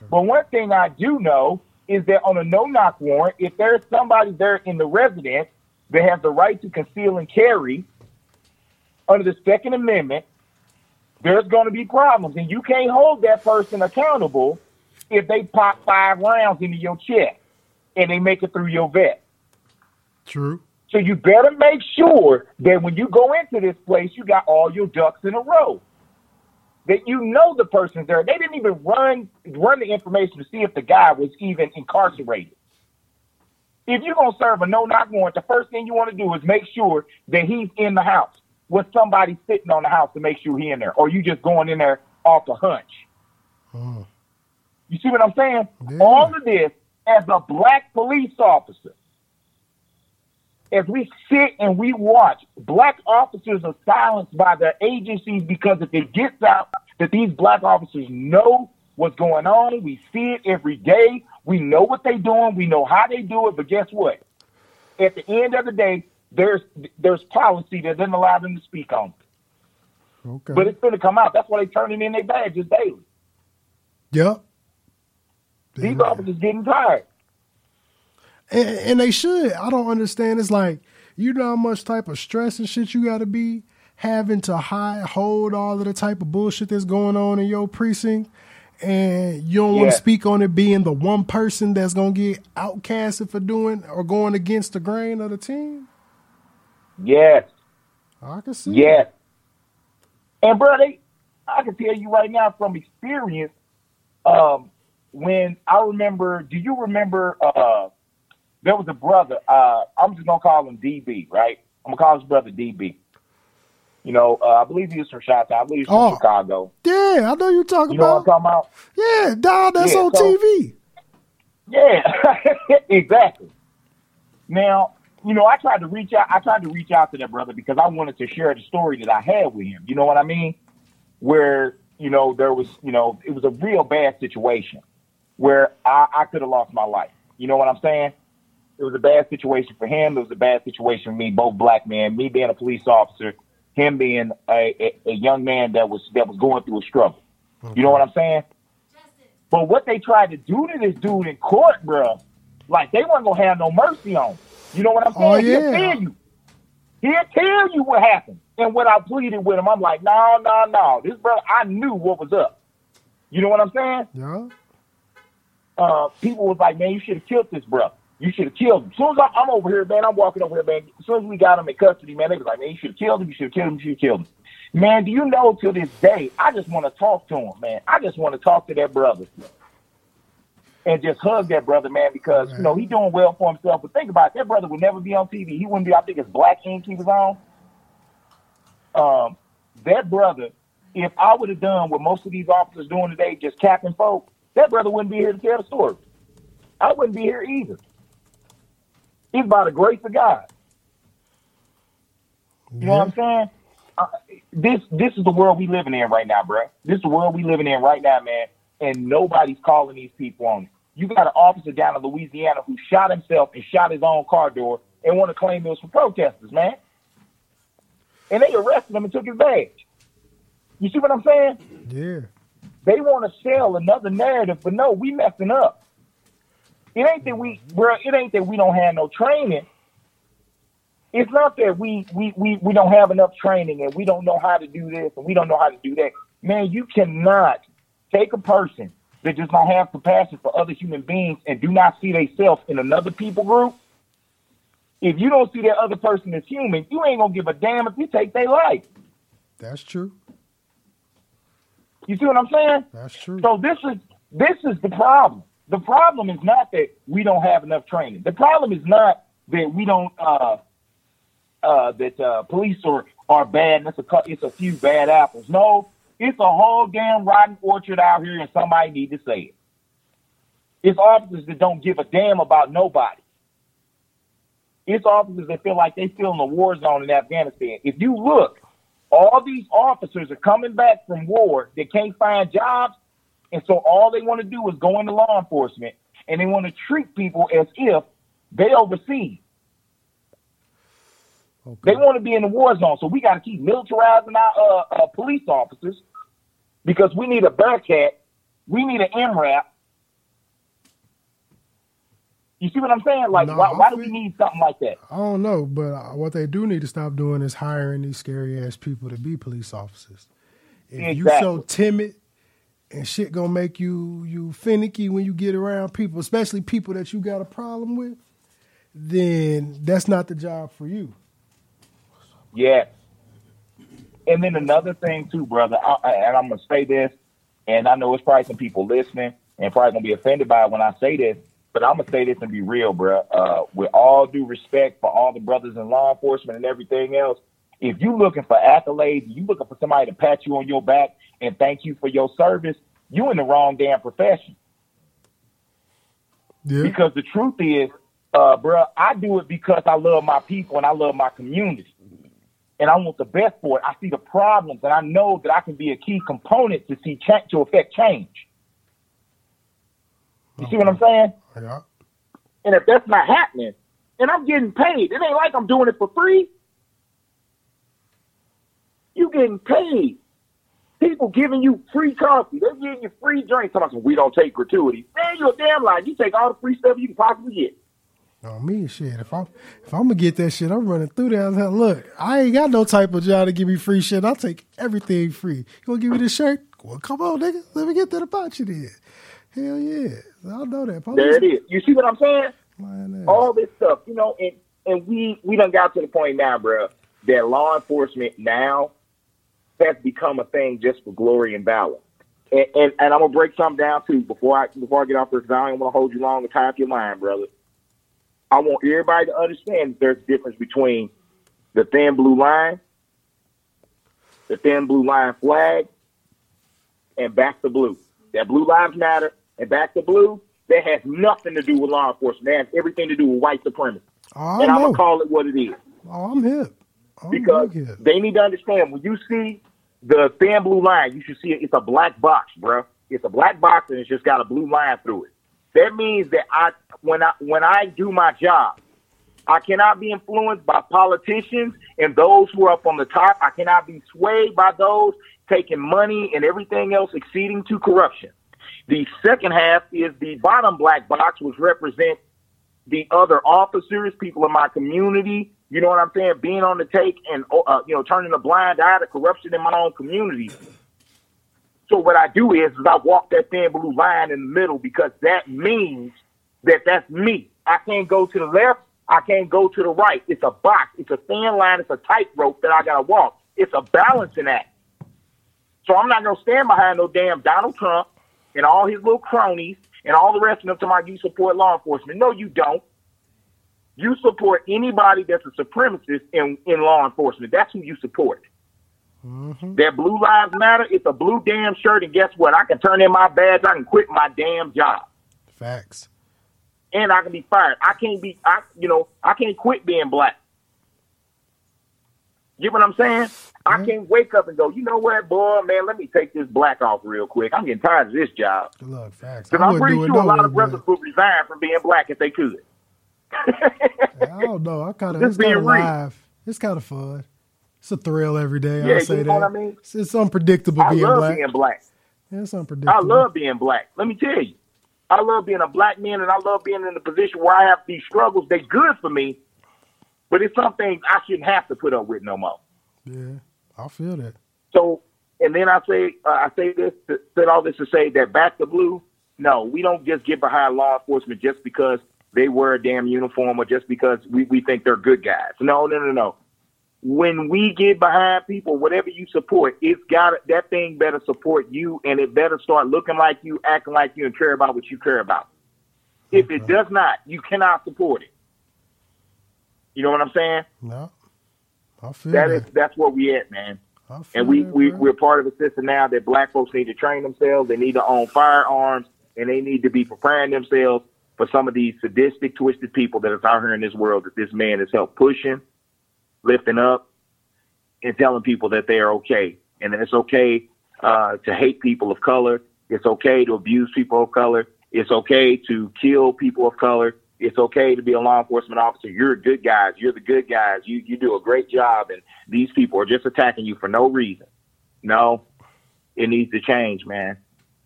Speaker 9: But one thing I do know is that on a no-knock warrant, if there's somebody there in the residence that has the right to conceal and carry under the Second Amendment, there's going to be problems, and you can't hold that person accountable if they pop five rounds into your chest and they make it through your vet.
Speaker 8: True.
Speaker 9: So you better make sure that when you go into this place, you got all your ducks in a row. That you know the person's there. They didn't even run run the information to see if the guy was even incarcerated. If you're gonna serve a no knock warrant, the first thing you want to do is make sure that he's in the house with somebody sitting on the house to make sure he's in there, or you just going in there off a hunch.
Speaker 8: Mm.
Speaker 9: You see what I'm saying?
Speaker 8: Yeah.
Speaker 9: All of this as a black police officer. As we sit and we watch, black officers are silenced by their agencies because if it gets out that these black officers know what's going on, we see it every day, we know what they're doing, we know how they do it, but guess what? At the end of the day, there's there's policy that doesn't allow them to speak on it.
Speaker 8: Okay.
Speaker 9: But it's going to come out. That's why they're turning in their badges daily.
Speaker 8: yep.
Speaker 9: These officers getting tired.
Speaker 8: And, and they should. I don't understand. It's like you know how much type of stress and shit you got to be having to hide, hold all of the type of bullshit that's going on in your precinct, and you don't want to speak on it being the one person that's gonna get outcasted for doing or going against the grain of the team.
Speaker 9: Yes.
Speaker 8: I can see.
Speaker 9: Yes. And bro, they, I can tell you right now from experience, um, when I remember, do you remember? Uh, there was a brother. Uh, I'm just gonna call him DB, right? I'm gonna call his brother DB. You know, uh, I believe he was from Chi I believe he's from
Speaker 8: Oh.
Speaker 9: Chicago.
Speaker 8: Yeah, I know you're talking
Speaker 9: You know what I'm
Speaker 8: about.
Speaker 9: talking about?
Speaker 8: Yeah, dog, that's
Speaker 9: Yeah,
Speaker 8: on
Speaker 9: so-
Speaker 8: TV.
Speaker 9: Yeah, exactly. Now, you know, I tried to reach out. I tried to reach out to that brother because I wanted to share the story that I had with him. You know what I mean? Where you know there was, you know, it was a real bad situation where I, I could have lost my life. You know what I'm saying? It was a bad situation for him. It was a bad situation for me, both black men, me being a police officer, him being a, a, a young man that was that was going through a struggle. You know what I'm saying? But what they tried to do to this dude in court, bro, like they weren't gonna have no mercy on. him. You know what I'm saying?
Speaker 8: Oh,
Speaker 9: He'll tell you. He'll tell you what happened. And when I pleaded with him, I'm like, no, no, no. This brother, I knew what was up. You know what I'm saying?
Speaker 8: Yeah.
Speaker 9: uh, people was like, man, you should have killed this brother. You should have killed him. As soon as I, I'm over here, man, I'm walking over here, man. As soon as we got him in custody, man, they was like, man, you should have killed him. You should have killed him. You should have killed him. Man, do you know to this day, I just want to talk to him, man. I just want to talk to that brother and just hug that brother, man, because, you know, he doing well for himself. But think about it, that brother would never be on TV. He wouldn't be, I think it's Black Ink he was on. Um, that brother, if I would have done what most of these officers doing today, just capping folk, that brother wouldn't be here to tell the story. I wouldn't be here either. It's by the grace of God. You know what I'm saying? Uh, this this is the world we living in right now, bro. This is the world we living in right now, man. And nobody's calling these people on it. You got an officer down in Louisiana who shot himself and shot his own car door and want to claim it was for protesters, man. And they arrested him and took his badge. You see what I'm saying?
Speaker 8: Yeah.
Speaker 9: They want to sell another narrative, but no, we messing up. It ain't that we, bro. It ain't that we don't have no training. It's not that we we we we don't have enough training and we don't know how to do this and we don't know how to do that. Man, you cannot take a person that does not have compassion for other human beings and do not see themselves in another people group. If you don't see that other person as human, you ain't gonna give a damn if you take their life.
Speaker 8: That's true.
Speaker 9: You see what I'm saying?
Speaker 8: That's true.
Speaker 9: So this is this is the problem. The problem is not that we don't have enough training. The problem is not that we don't uh uh that uh police are are bad and it's a it's a few bad apples. No, it's a whole damn rotten orchard out here and somebody need to say it. It's officers that don't give a damn about nobody. It's officers that feel like they feel in the war zone in Afghanistan. If you look, all these officers are coming back from war. They can't find jobs. And so all they want to do is go into law enforcement and they want to treat people as if they oversee. They want to be in the war zone. So we got to keep militarizing our uh, uh, police officers because we need a Bearcat. We need an MRAP. You see what I'm saying? Like,
Speaker 8: No,
Speaker 9: why, why do we need something like that?
Speaker 8: I don't know, but uh, what they do need to stop doing is hiring these scary ass people to be police officers. If you're so timid and shit gonna make you you finicky when you get around people, especially people that you got a problem with, then that's not the job for you.
Speaker 9: Yeah. And then another thing too, brother, I, and I'm gonna say this, and I know it's probably some people listening and probably gonna be offended by it when I say this, but I'm gonna say this and be real, bro. Uh, with all due respect for all the brothers in law enforcement and everything else, if you're looking for accolades, you looking for somebody to pat you on your back and thank you for your service, you in the wrong damn profession.
Speaker 8: Yeah.
Speaker 9: Because the truth is, uh, bro, I do it because I love my people and I love my community. And I want the best for it. I see the problems and I know that I can be a key component to see change, to affect change. You see what I'm saying?
Speaker 8: Yeah.
Speaker 9: And if that's not happening, and I'm getting paid, it ain't like I'm doing it for free. You getting paid. People giving you free coffee. They're giving you free drinks. Talking about, we don't take gratuity. Man, you a damn lie. You take all the free stuff you can possibly get.
Speaker 8: On me, shit. If I'm if I'm gonna get that shit, I'm running through there. Like, Look, I ain't got no type of job to give me free shit. I'll take everything free. You gonna give me this shirt? Well, come on, nigga. Let me get that about you then. Hell yeah. I know that.
Speaker 9: There it is. You see what I'm saying?
Speaker 8: Man,
Speaker 9: All this stuff, you know, and and we we done got to the point now, bro, that law enforcement now, has become a thing just for glory and valor. And, and, and I'm gonna break something down too before I before I get off this. I don't want to hold you long and tie up your mind, brother. I want everybody to understand that there's a difference between the thin blue line, the thin blue line flag, and Back the Blue. That blue lives matter and Back the Blue. That has nothing to do with law enforcement. That has everything to do with white supremacy.
Speaker 8: Oh,
Speaker 9: and I'm gonna call it what it is
Speaker 8: Oh, I'm hip. I'm
Speaker 9: because
Speaker 8: hip.
Speaker 9: they need to understand when you see the thin blue line, you should see it. It's a black box, bro. It's a black box and it's just got a blue line through it. That means that I when I when I do my job, I cannot be influenced by politicians and those who are up on the top. I cannot be swayed by those taking money and everything else exceeding to corruption. The second half is the bottom black box, which represents the other officers, people in my community. You know what I'm saying? Being on the take and uh, you know turning a blind eye to corruption in my own community. So what I do is, is I walk that thin blue line in the middle because that means that that's me. I can't go to the left. I can't go to the right. It's a box. It's a thin line. It's a tightrope that I gotta walk. It's a balancing act. So I'm not gonna stand behind no damn Donald Trump and all his little cronies and all the rest of them talking about you support law enforcement. No, you don't. You support anybody that's a supremacist in, in law enforcement. That's who you support. Mm-hmm. That blue lives matter. It's a blue damn shirt, and guess what? I can turn in my badge. I can quit my damn job,
Speaker 8: Facts.
Speaker 9: and I can be fired. I can't be. I you know I can't quit being black. You know what I'm saying? I mm-hmm. can't wake up and go, you know what, boy, man, let me take this black off real quick. I'm getting tired of this job.
Speaker 8: Look, facts.
Speaker 9: Because I'm pretty sure a lot of brothers would resign from being black if they could.
Speaker 8: I don't know. I kind of it's kind
Speaker 9: being
Speaker 8: of live. It's kind of fun. It's a thrill every day.
Speaker 9: Yeah,
Speaker 8: I'll
Speaker 9: you
Speaker 8: say
Speaker 9: know
Speaker 8: that.
Speaker 9: what I mean?
Speaker 8: It's, it's unpredictable
Speaker 9: I
Speaker 8: being
Speaker 9: love
Speaker 8: black.
Speaker 9: being black.
Speaker 8: Yeah, it's unpredictable.
Speaker 9: I love being black. Let me tell you. I love being a black man and I love being in a position where I have these struggles. They're good for me, but it's something I shouldn't have to put up with no more.
Speaker 8: Yeah, I feel that.
Speaker 9: So, and then I say, uh, I say this, to, said all this to say that Back the Blue. No, we don't just get behind law enforcement just because they wear a damn uniform or just because we, we think they're good guys. No, no, no, no. When we get behind people, whatever you support, it's got that thing better support you, and it better start looking like you, acting like you, and care about what you care about. If it does not, you cannot support it. You know what I'm saying?
Speaker 8: No, I feel
Speaker 9: That
Speaker 8: that.
Speaker 9: is that's where we at, man. And we,
Speaker 8: that,
Speaker 9: we, we're part of a system now that black folks need to train themselves. They need to own firearms and they need to be preparing themselves for some of these sadistic, twisted people that is out here in this world that this man has helped pushing, lifting up, and telling people that they are okay. And it's okay uh, to hate people of color. It's okay to abuse people of color. It's okay to kill people of color. It's okay to be a law enforcement officer. You're good guys. You're the good guys. You you do a great job, and these people are just attacking you for no reason. No, it needs to change, man.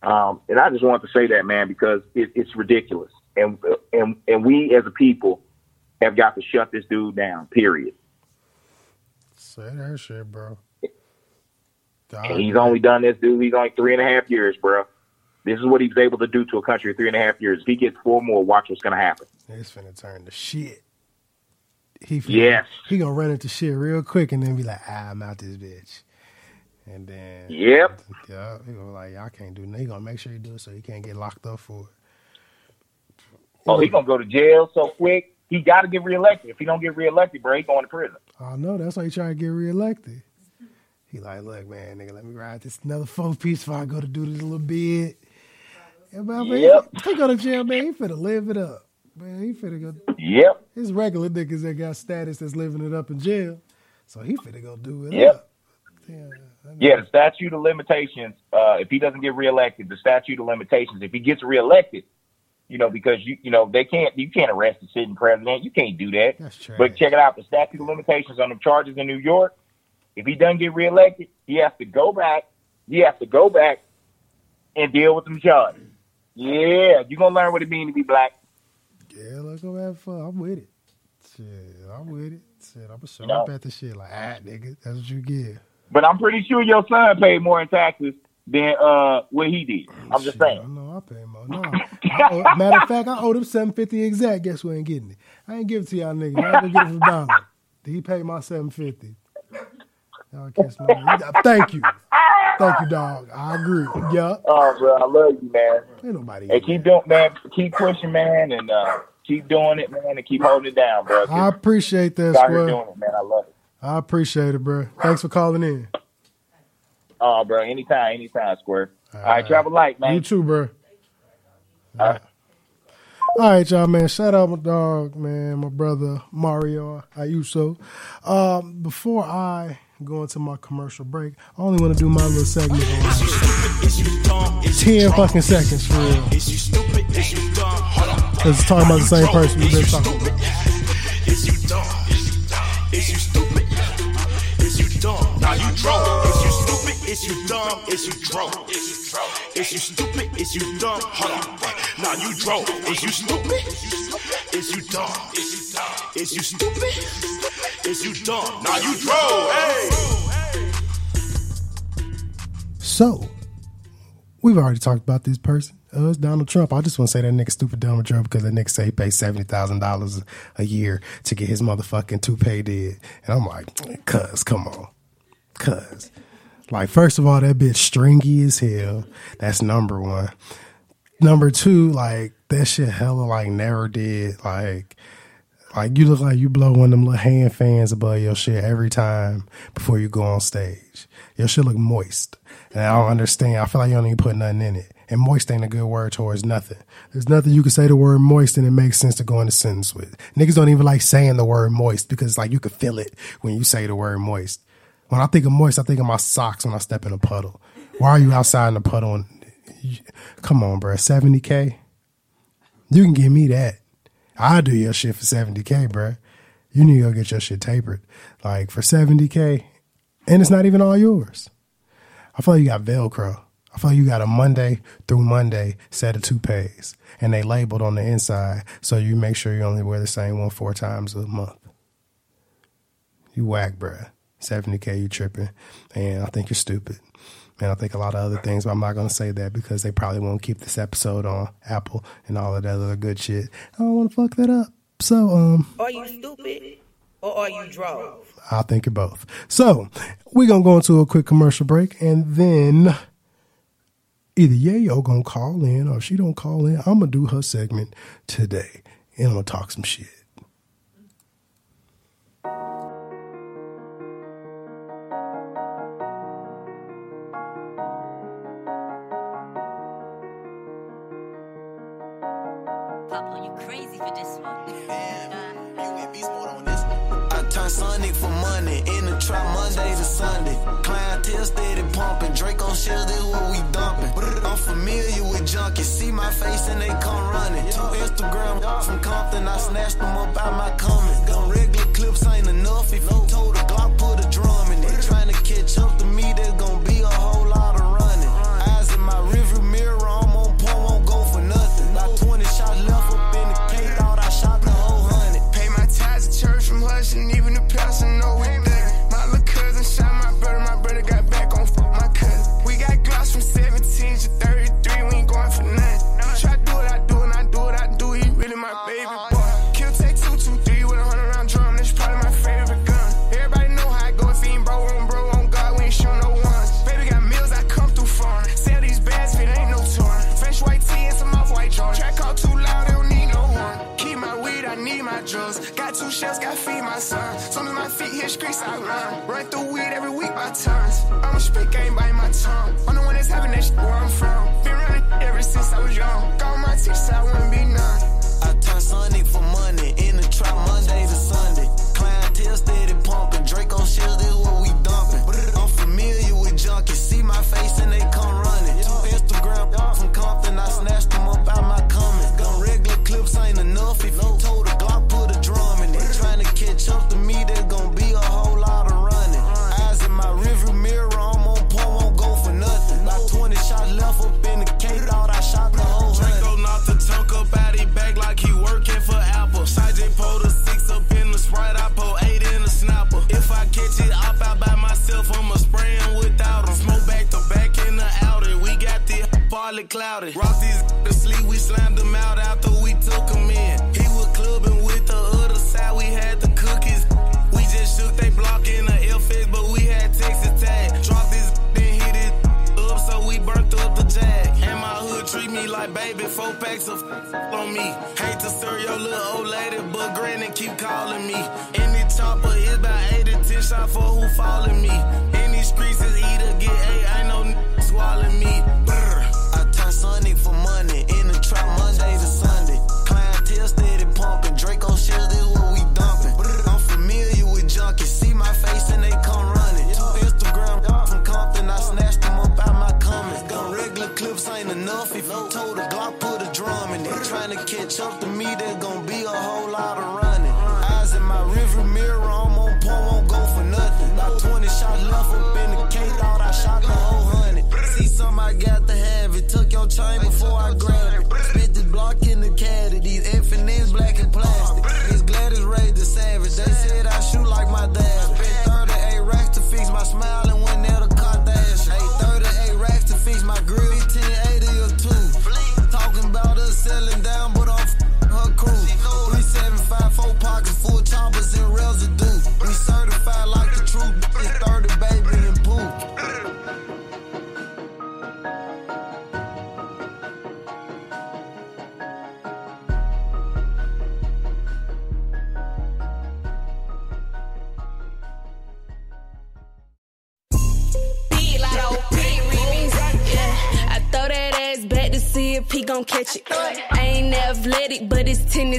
Speaker 9: Um, and I just want to say that, man, because it, it's ridiculous, and and and we as a people have got to shut this dude down. Period.
Speaker 8: Say that shit, bro.
Speaker 9: And he's only done this, dude. He's only three and a half years, bro. This is what he was able to do to a country three and a half years. If he gets four more, watch what's going to happen.
Speaker 8: It's gonna turn to shit. He finna,
Speaker 9: Yes.
Speaker 8: He gonna run into shit real quick and then be like, ah, I'm out this bitch. And then
Speaker 9: Yep.
Speaker 8: yeah, he gonna be like, yeah, I can't do nothing. He gonna make sure he do it so he can't get locked up for it.
Speaker 9: Oh, he's gonna go to jail so quick. He got to get reelected. If he don't get reelected, bro, he's going to prison.
Speaker 8: I know that's why he trying to get reelected. He like, look, man, nigga, let me ride this another four piece before I go to do this little bid. Yeah, man, man,
Speaker 9: Yep.
Speaker 8: he, he go to jail, man. He finna live it up, man. He finna go.
Speaker 9: Yep.
Speaker 8: His regular niggas that got status that's living it up in jail, so he finna go do it
Speaker 9: Yep.
Speaker 8: up.
Speaker 9: Yeah, the statute of limitations. Uh, if he doesn't get reelected, the statute of limitations. If he gets reelected, you know, because you you know they can't you can't arrest a sitting president. You can't do that.
Speaker 8: That's true.
Speaker 9: But check it out, the statute of limitations on the charges in New York. If he doesn't get reelected, he has to go back. He has to go back and deal with them charges. Yeah, you're gonna learn what it means to be black.
Speaker 8: Yeah, let's go have fun. I'm with it. Shit, I'm with it. Shit, I'm gonna show
Speaker 9: No.
Speaker 8: up at the shit like, ah, nigga, that's what you get.
Speaker 9: But I'm pretty sure your son paid more in taxes than uh what he did. I'm just
Speaker 8: I
Speaker 9: saying.
Speaker 8: know I paid more. No, owe, matter of fact, I owed him seven fifty exact. Guess who ain't getting it? I ain't give it to y'all niggas. Y'all gonna get it from Donald. He paid my seven fifty. Y'all me. Thank you. Thank you, dog. I agree. Yeah.
Speaker 9: Oh, bro, I love you, man.
Speaker 8: Ain't nobody.
Speaker 9: Hey, keep doing, man. Keep pushing, man, and uh, keep doing it, man, and keep holding it down, bro.
Speaker 8: I appreciate that, Square.
Speaker 9: doing it, man. I love it.
Speaker 8: I appreciate it, bro. Thanks for calling in.
Speaker 9: Oh, bro, anytime, anytime, Square. All right, travel light, man.
Speaker 8: You too, bro.
Speaker 9: All right.
Speaker 8: All right, y'all, man. Shout out my dog, man, my brother Mario Ayuso. Um, before I go into my commercial break, I only want to do my little segment. Ten fucking seconds for real. Because it's talking about the same person we've been talking about.
Speaker 10: Is you dumb? Is you stupid? Is you dumb? Now you drunk. Is you dumb? Is you drunk? Is you stupid? Is you dumb? Hold on. Now you drunk. Is you stupid? Is you dumb? Is you dumb? Is you stupid? Is you dumb? Now you drunk. Hey.
Speaker 8: So, we've already talked about this person. Uh, it's Donald Trump. I just want to say that nigga stupid Donald Trump because that nigga say he pays seventy thousand dollars a year to get his motherfucking toupee did, and I'm like, cuz, come on, cuz. Like, first of all, that bitch stringy as hell. That's number one. Number two, like that shit hella like never did like like you look like you blow one of them little hand fans above your shit every time before you go on stage. Your shit look moist. And I don't understand. I feel like you don't even put nothing in it. And moist ain't a good word towards nothing. There's nothing you can say the word moist and it makes sense to go in a sentence with. Niggas don't even like saying the word moist because like you can feel it when you say the word moist. When I think of moist, I think of my socks when I step in a puddle. Why are you outside in the puddle? And come on, bro. 70K? You can give me that. I'll do your shit for 70K, bro. You need to go get your shit tapered. Like for 70K, and it's not even all yours. I feel like you got Velcro. I feel like you got a Monday through Monday set of toupees, and they labeled on the inside, so you make sure you only wear the same one four times a month. You whack, bruh. 70K, you tripping. And I think you're stupid. And I think a lot of other things, but I'm not going to say that because they probably won't keep this episode on Apple and all of that other good shit. I don't want to fuck that up. So, um,
Speaker 11: Are you stupid or are you drove?
Speaker 8: I'll think of both. So we're gonna go into a quick commercial break, and then either Yayo gonna call in or she don't call in. I'm gonna do her segment today, and I'm gonna talk some shit.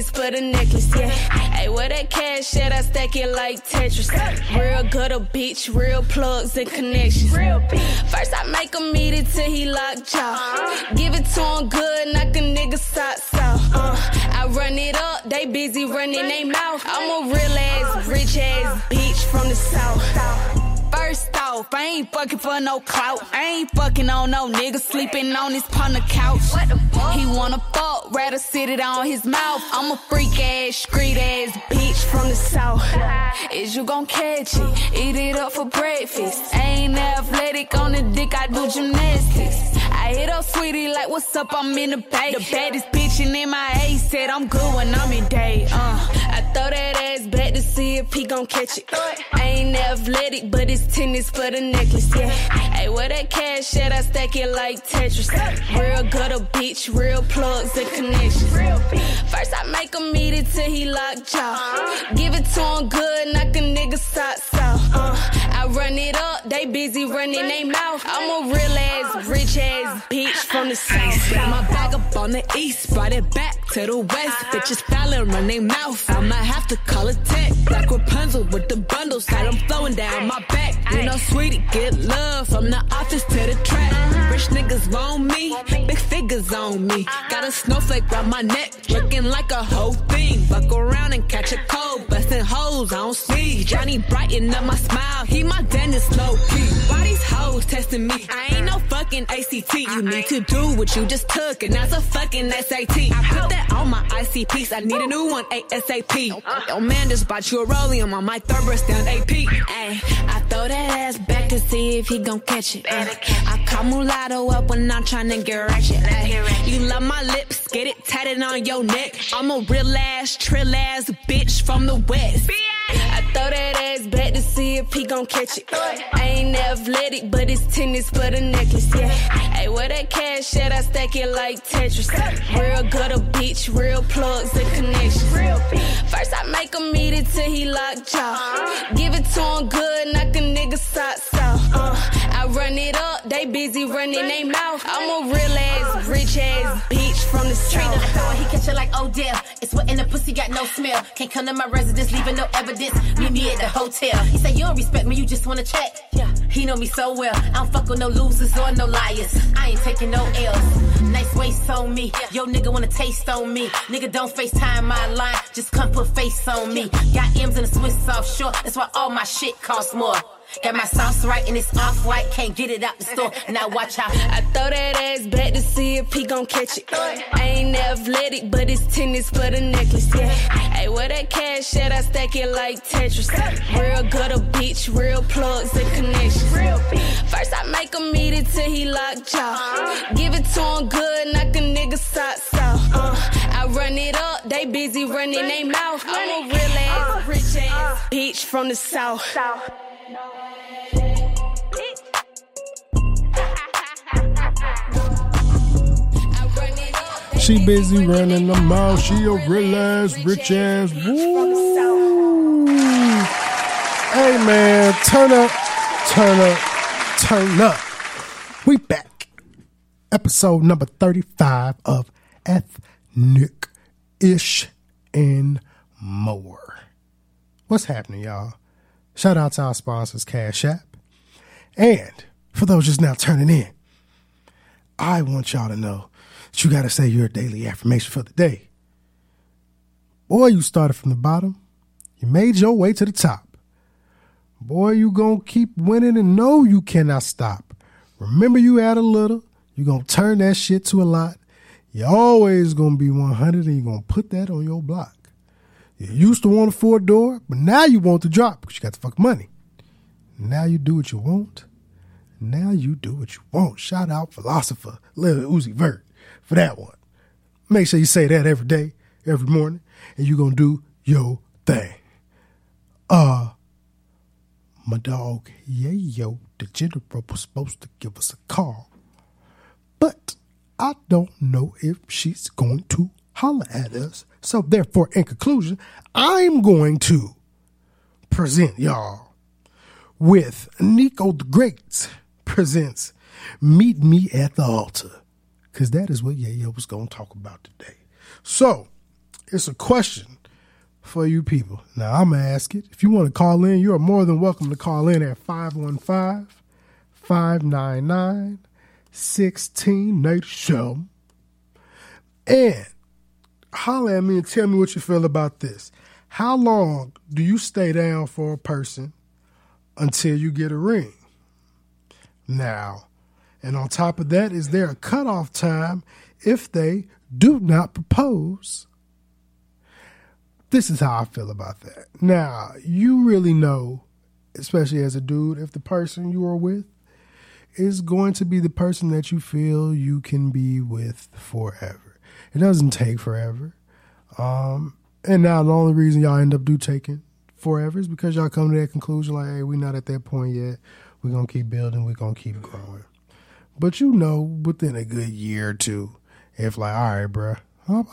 Speaker 12: Tennis for the necklace. Yeah, hey, where that cash at? I stack it like Tetris. Real good gutter bitch, real plugs and connections. First I make him eat it till he locked jaw. Give it to him good, knock a nigga socks off. Uh, I run it up, they busy running they mouth. I'm a real ass, rich ass bitch from the south. First off, I ain't fucking for no clout. I ain't fucking on no nigga sleeping on his partner couch. He wanna fuck, rather sit it on his mouth. I'm a freak ass, street ass bitch from the south. Is you gon' catch it? Eat it up for breakfast. I ain't athletic on the dick, I do gymnastics. I hit up sweetie like, what's up? I'm in the bay. The baddest bitch in MIA said I'm good when I'm in day. Uh, I throw that ass back to see if he gon' catch it. I ain't athletic, but it's tennis for the necklace. Yeah. Hey, where that cash at? I stack it like Tetris. Real gutter bitch, real plugs and connections. First I make him eat it till he locked jaw. Give it to him good, knock a nigga socks off. Uh, I run it up, they busy running they mouth. I'm a real ass, rich ass bitch from the south.
Speaker 13: Got my bag up on the east, brought it back to the west. Bitches styling, run they mouth. I might have to call it tech. Black Rapunzel with the bundles, them flowing down my back. You know, sweetie, get love from the office to the track. Rich niggas want me, big figures on me. Got a snowflake round my neck, looking like a whole thing. Buck around and catch a cold, busting hoes on sleeve. Johnny brighten up my smile, he my dentist low key. Why these hoes testing me? I ain't no fucking ACT. You need to do what you just took, and that's a fucking SAT. I put that on my ICPs. I need a new one ASAP. Yo, man, just bought you a rollium on my third breast down AP.
Speaker 12: Ay, I throw that ass back to see if he gon' catch it. Uh, I call mulatto up when I'm tryna get ratchet. Ay, you love my lips, get it tatted on your neck. I'm a real ass, trill ass bitch from the west. I throw that ass back to see if he gon' catch. I ain't athletic, but it's tennis for the necklace. Yeah. Hey, where that cash at? I stack it like Tetris. Real gutter bitch, real plugs and connections. First I make him eat it till he locked jaw. Give it to him good, knock a nigga socks off. Uh, I run it up, they busy running they mouth. I'm a real ass, rich ass bitch from the
Speaker 14: Trina, Catch it like Odell. It's wet in the pussy, got no smell. Can't come to my residence, leaving no evidence. Meet me at the hotel. He say, You don't respect me, you just wanna check. Yeah, he know me so well. I don't fuck with no losers or no liars. I ain't taking no L's. Nice waist on me. Yo, nigga wanna taste on me. Nigga, don't FaceTime my line, just come put face on me. Got M's in a Swiss offshore, that's why all my shit costs more. Got my sauce right and it's off white, can't get it out the store. Now watch out.
Speaker 12: I throw that ass back to see if he gon' catch it. I ain't athletic, but it's tennis for the necklace. Yeah. Hey, where that cash at? I stack it like Tetris. Real gutter bitch, real plugs and connections. First I make him eat it till he locked jaw. Give it to him good, knock a nigga socks off. Uh, I run it up, they busy running they mouth. I'm a real ass, rich ass bitch from the south. It
Speaker 8: She busy running the mouth. She a real ass, rich ass. Woo. Hey man, turn up, turn up, turn up. We back. Episode number 35 of Ethnic Ish and More. What's happening, y'all? Shout out to our sponsors, Cash App. And for those just now turning in, I want y'all to know that you got to say your daily affirmation for the day. Boy, you started from the bottom, you made your way to the top. Boy, you gonna keep winning and know you cannot stop. Remember you add a little, you gonna turn that shit to a lot. you always gonna be 100 and you gonna put that on your block. You used to want a four door, but now you want the drop because you got the fucking money. Now you do what you want. Now you do what you want. Shout out philosopher Lil Uzi Vert for that one. Make sure you say that every day, every morning, and you're gonna do your thing. Uh my dog Yayo, the general was supposed to give us a call. But I don't know if she's going to holler at us. So therefore, in conclusion, I'm going to present y'all with Nico the Great presents Meet Me at the Altar. Because that is what Yayo was going to talk about today. So, it's a question for you people. Now, I'm going to ask it. If you want to call in, you are more than welcome to call in at 515 599 16 Nate Show. And holler at me and tell me what you feel about this. How long do you stay down for a person until you get a ring? Now, and on top of that, is there a cutoff time if they do not propose? This is how I feel about that. Now, you really know, especially as a dude, if the person you are with is going to be the person that you feel you can be with forever. It doesn't take forever. Um, and now the only reason y'all end up do taking forever is because y'all come to that conclusion like, hey, we're not at that point yet. We're gonna keep building, we're gonna keep growing. But you know, within a good year or two, if like, all right, bruh,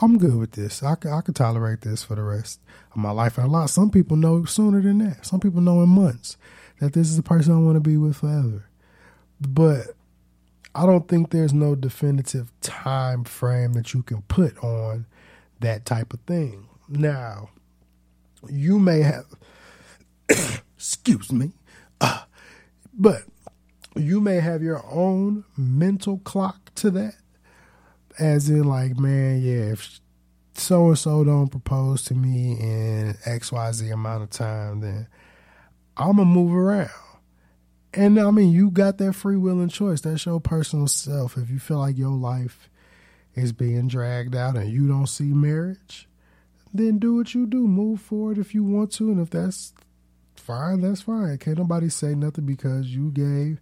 Speaker 8: I'm, good with this. I can, I can tolerate this for the rest of my life. And a lot, some people know sooner than that. Some people know in months that this is the person I want to be with forever. But I don't think there's no definitive time frame that you can put on that type of thing. Now, you may have, excuse me, uh, but you may have your own mental clock to that. As in, like, man, yeah, if so and so don't propose to me in XYZ amount of time, then I'm to move around. And I mean, you got that free will and choice. That's your personal self. If you feel like your life is being dragged out and you don't see marriage, then do what you do. Move forward if you want to. And if that's fine, that's fine. Can't nobody say nothing because you gave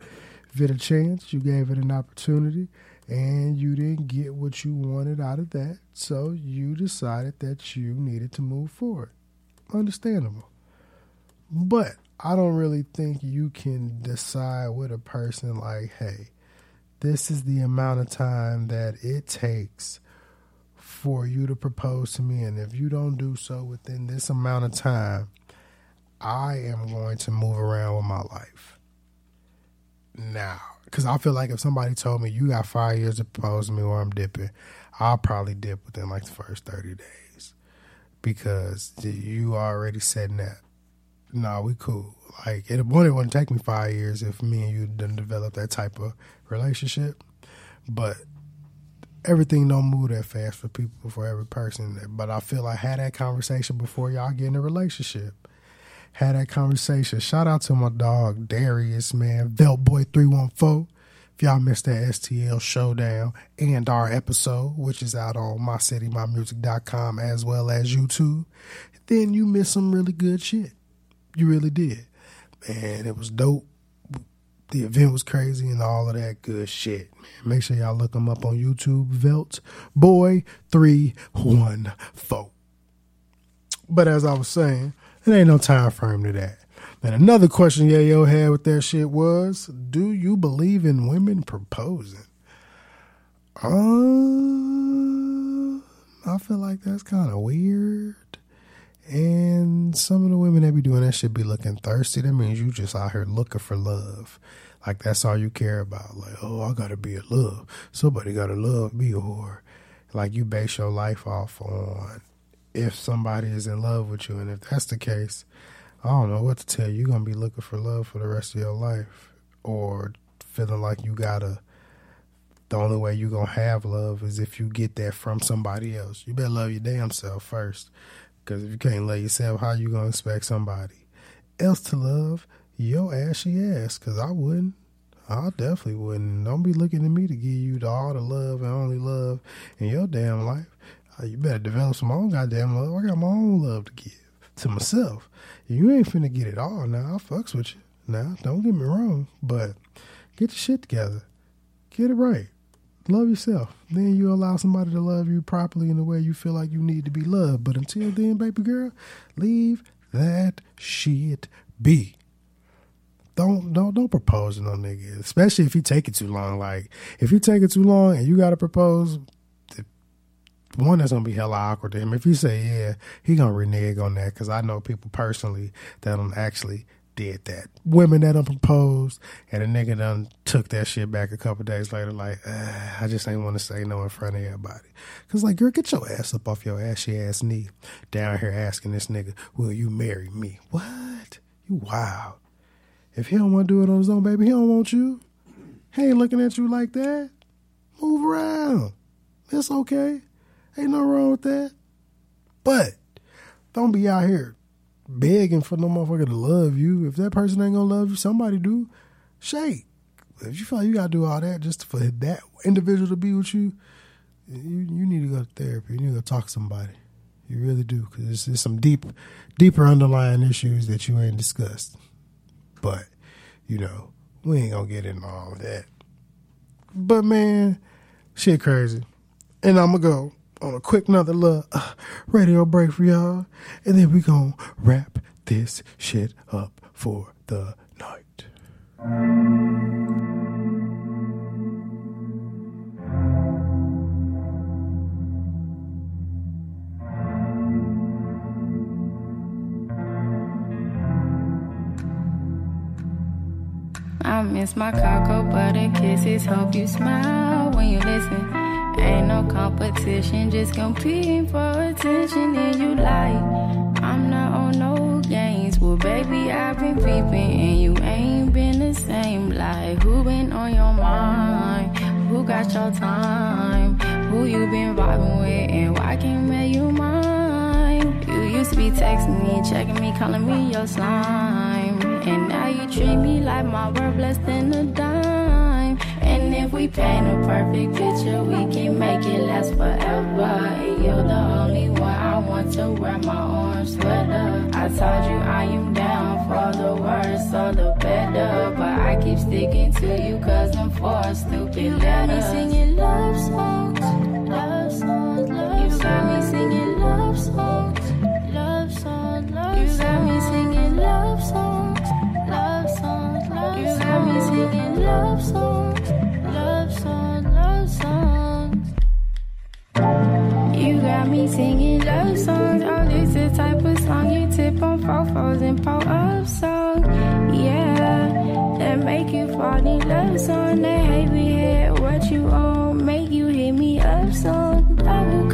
Speaker 8: it a chance, you gave it an opportunity, and you didn't get what you wanted out of that. So you decided that you needed to move forward. Understandable. But I don't really think you can decide with a person like, hey, this is the amount of time that it takes for you to propose to me. And if you don't do so within this amount of time, I am going to move around with my life. Now, because I feel like if somebody told me you got five years to propose to me or I'm dipping, I'll probably dip within like the first 30 days because you already said that. No, we cool. Like it, one, it wouldn't take me five years if me and you didn't develop that type of relationship. But everything don't move that fast for people for every person. But I feel like had that conversation before y'all get in a relationship. Had that conversation. Shout out to my dog Darius, man, Veltboy three one four. If y'all missed that STL showdown and our episode, which is out on mycitymymusic.com as well as YouTube, then you missed some really good shit. You really did. Man, it was dope. The event was crazy and all of that good shit. Man, make sure y'all look them up on YouTube. Velt Boy 314. But as I was saying, it ain't no time frame to that. And another question Yayo had with that shit was, do you believe in women proposing? Uh, I feel like that's kind of weird. And some of the women that be doing that should be looking thirsty. That means you just out here looking for love. Like that's all you care about. Like, oh, I gotta be in love. Somebody gotta love me or like you base your life off on if somebody is in love with you. And if that's the case, I don't know what to tell you. You're gonna be looking for love for the rest of your life. Or feeling like you gotta the only way you're gonna have love is if you get that from somebody else. You better love your damn self first. Cause if you can't love yourself, how you gonna expect somebody else to love your ashy ass? Cause I wouldn't. I definitely wouldn't. Don't be looking at me to give you the, all the love and only love in your damn life. Uh, you better develop some own goddamn love. I got my own love to give to myself. You ain't finna get it all now. I fucks with you. Now, don't get me wrong, but get your shit together. Get it right. Love yourself. Then you allow somebody to love you properly in the way you feel like you need to be loved. But until then, baby girl, leave that shit be. Don't don't don't propose to no nigga, especially if you take it too long. Like if you take it too long and you gotta propose, one that's gonna be hella awkward to him. If you say yeah, he gonna renege on that because I know people personally that don't actually did that. Women that done proposed and a nigga done took that shit back a couple days later, like, uh, I just ain't want to say no in front of everybody. Cause like, girl, get your ass up off your ashy ass knee down here asking this nigga, will you marry me? What? You wild. If he don't want to do it on his own, baby, he don't want you. He ain't looking at you like that. Move around. It's okay. Ain't no wrong with that. But don't be out here begging for no motherfucker to love you. If that person ain't gonna love you, somebody do. Shake. If you feel you gotta do all that just for that individual to be with you, you you need to go to therapy. You need to go talk to somebody. You really do, because there's some deep, deeper underlying issues that you ain't discussed. But you know, we ain't gonna get into all of that. But man, shit crazy. And I'm gonna go on a quick another little uh, radio break for y'all, and then we gonna wrap this shit up for the night.
Speaker 15: I miss my cocoa butter kisses. Hope you smile when you listen. Ain't no competition, just competing for attention. And you like, I'm not on no games. Well, baby, I've been peeping, and you ain't been the same. Like, who been on your mind? Who got your time? Who you been vibing with, and why can't make you mine? You used to be texting me, checking me, calling me your slime. And now you treat me like my worth less than a dime. If we paint a perfect picture, we can make it last forever. And you're the only one I want to wear my orange sweater. I told you I am down for the worse or the better. But I keep sticking to you cause I'm for a stupid You got me singing love songs, love songs, love songs. You got me singing love songs, love songs, love songs. You got me singing love songs, love songs, love songs. You got me singing love songs, love songs, love songs. You got me singing love songs. Oh, this the type of song you tip on fofos and pull up song. Yeah, that make you fall in love song. That heavy head, what you on, make you hit me up song. Double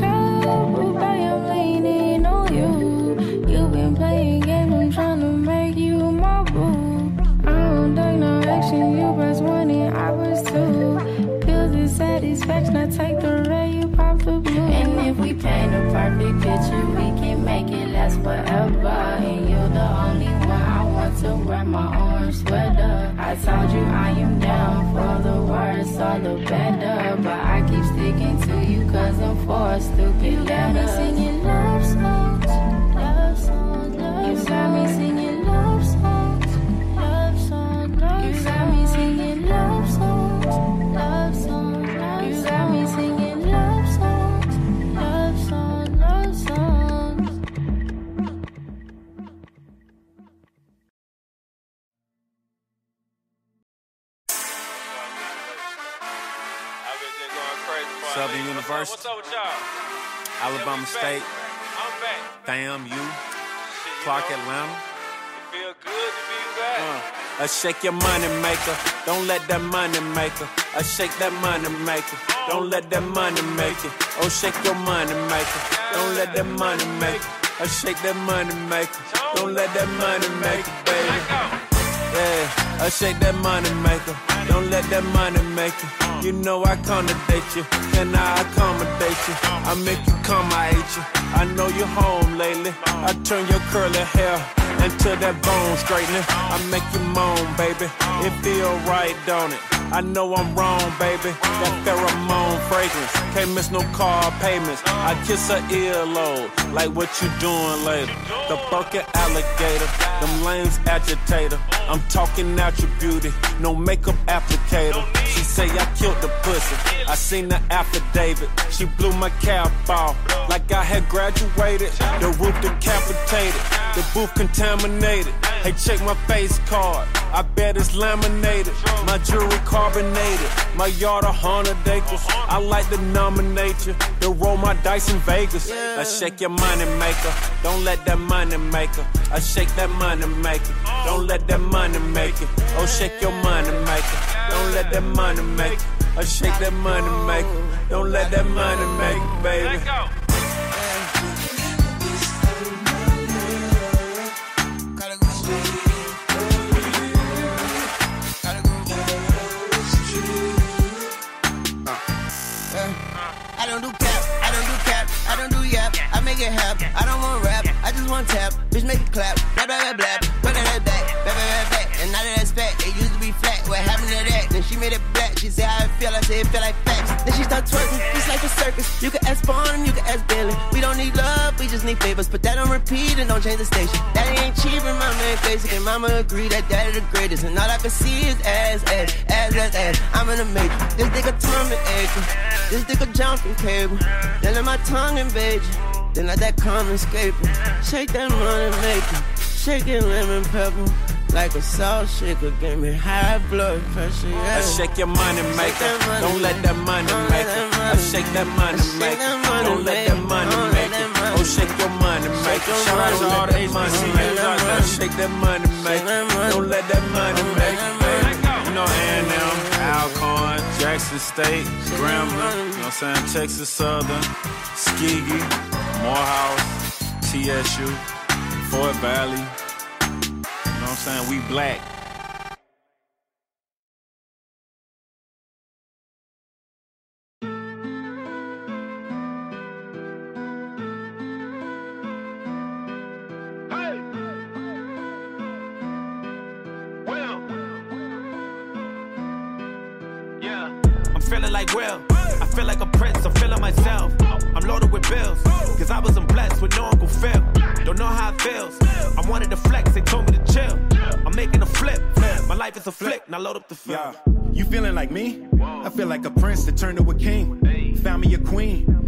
Speaker 15: I take the red, you pop the blue. And if we paint a perfect picture, we can make it last forever. And you're the only one I want to wear my orange sweater. I told you I am down for the worse or the better. But I keep sticking to you cause I'm for a stupid You
Speaker 16: University.
Speaker 17: What's up with y'all?
Speaker 16: Alabama State. Damn you. Clark Atlanta.
Speaker 17: Feel good to be back.
Speaker 16: Uh, a shake your money maker. Don't let that money maker. I shake that money maker. Don't let that money make it. Oh, shake your money maker. Don't let that money make it. I shake that money maker. Don't let that money make it, baby. Yeah, I shake that money maker. Don't let that money make it. You know I accommodate you, Can I accommodate you. I make you come, I hate you. I know you're home lately. I turn your curly hair into that bone straightening. I make you moan, baby. It feel right, don't it? I know I'm wrong, baby. That pheromone fragrance. Can't miss no car payments. I kiss her earlobe. Like what you doing later? The Birkin alligator. Them lanes agitator. I'm talking out your beauty. No makeup applicator. She say I killed the pussy. I seen the affidavit. She blew my cap off. Like I had graduated. The roof decapitated. The booth contaminated. Hey, check my face card. I bet it's laminated. My jewelry carbonated. My yard a hundred acres. I like to nominate you. To roll my dice in Vegas. I shake your money maker. Don't let that money maker. I shake that money maker. Don't let that money make it. Oh, shake your money maker. Don't let that money make it. I shake that money maker. Don't let that money make it, baby.
Speaker 18: Just want tap. Bitch make it clap, blah blah blah blah. Put that back, blah blah blah blah. And now that that's back, it used to be flat. What happened to that? Then she made it black. She said how it feel, I said it feel like facts. Then she start twerking, it's like a circus. You can ask Spawn, you can ask Billy. We don't need love, we just need favors. Put that on repeat and don't change the station. Daddy ain't cheap and mama ain't basic. And mama agree that daddy the greatest. And all I can see is ass, ass, ass, ass, ass. I'm in the matrix. This nigga and aching. This nigga jumping cable. Then let my tongue invade you. Then let that come escaping. Shake that money maker. Shake it lemon pepper. Like a salt shaker. Give me high blood pressure. Yeah.
Speaker 16: I shake your money maker. Don't let that money make it. I shake that money maker. Don't let that money make it. Oh, shake your money maker. Shout out to all the HBCUs out there. Shake that money maker. Don't let that money make it. You know, A&M, Alcorn, Jackson State, Grambling, you know what I'm saying? Texas Southern, Skegee, Morehouse, TSU, Fort Valley. You know what I'm saying? We black.
Speaker 19: Well, yeah, I'm feeling like Will. I feel like a prince, I'm feeling myself. I'm loaded with bills, cause I wasn't blessed with no Uncle Phil. Don't know how it feels. I wanted to flex, they told me to chill. I'm making a flip. My life is a flick, now load up the film.
Speaker 20: You feeling like me? I feel like a prince that turned to a king. Found me a queen.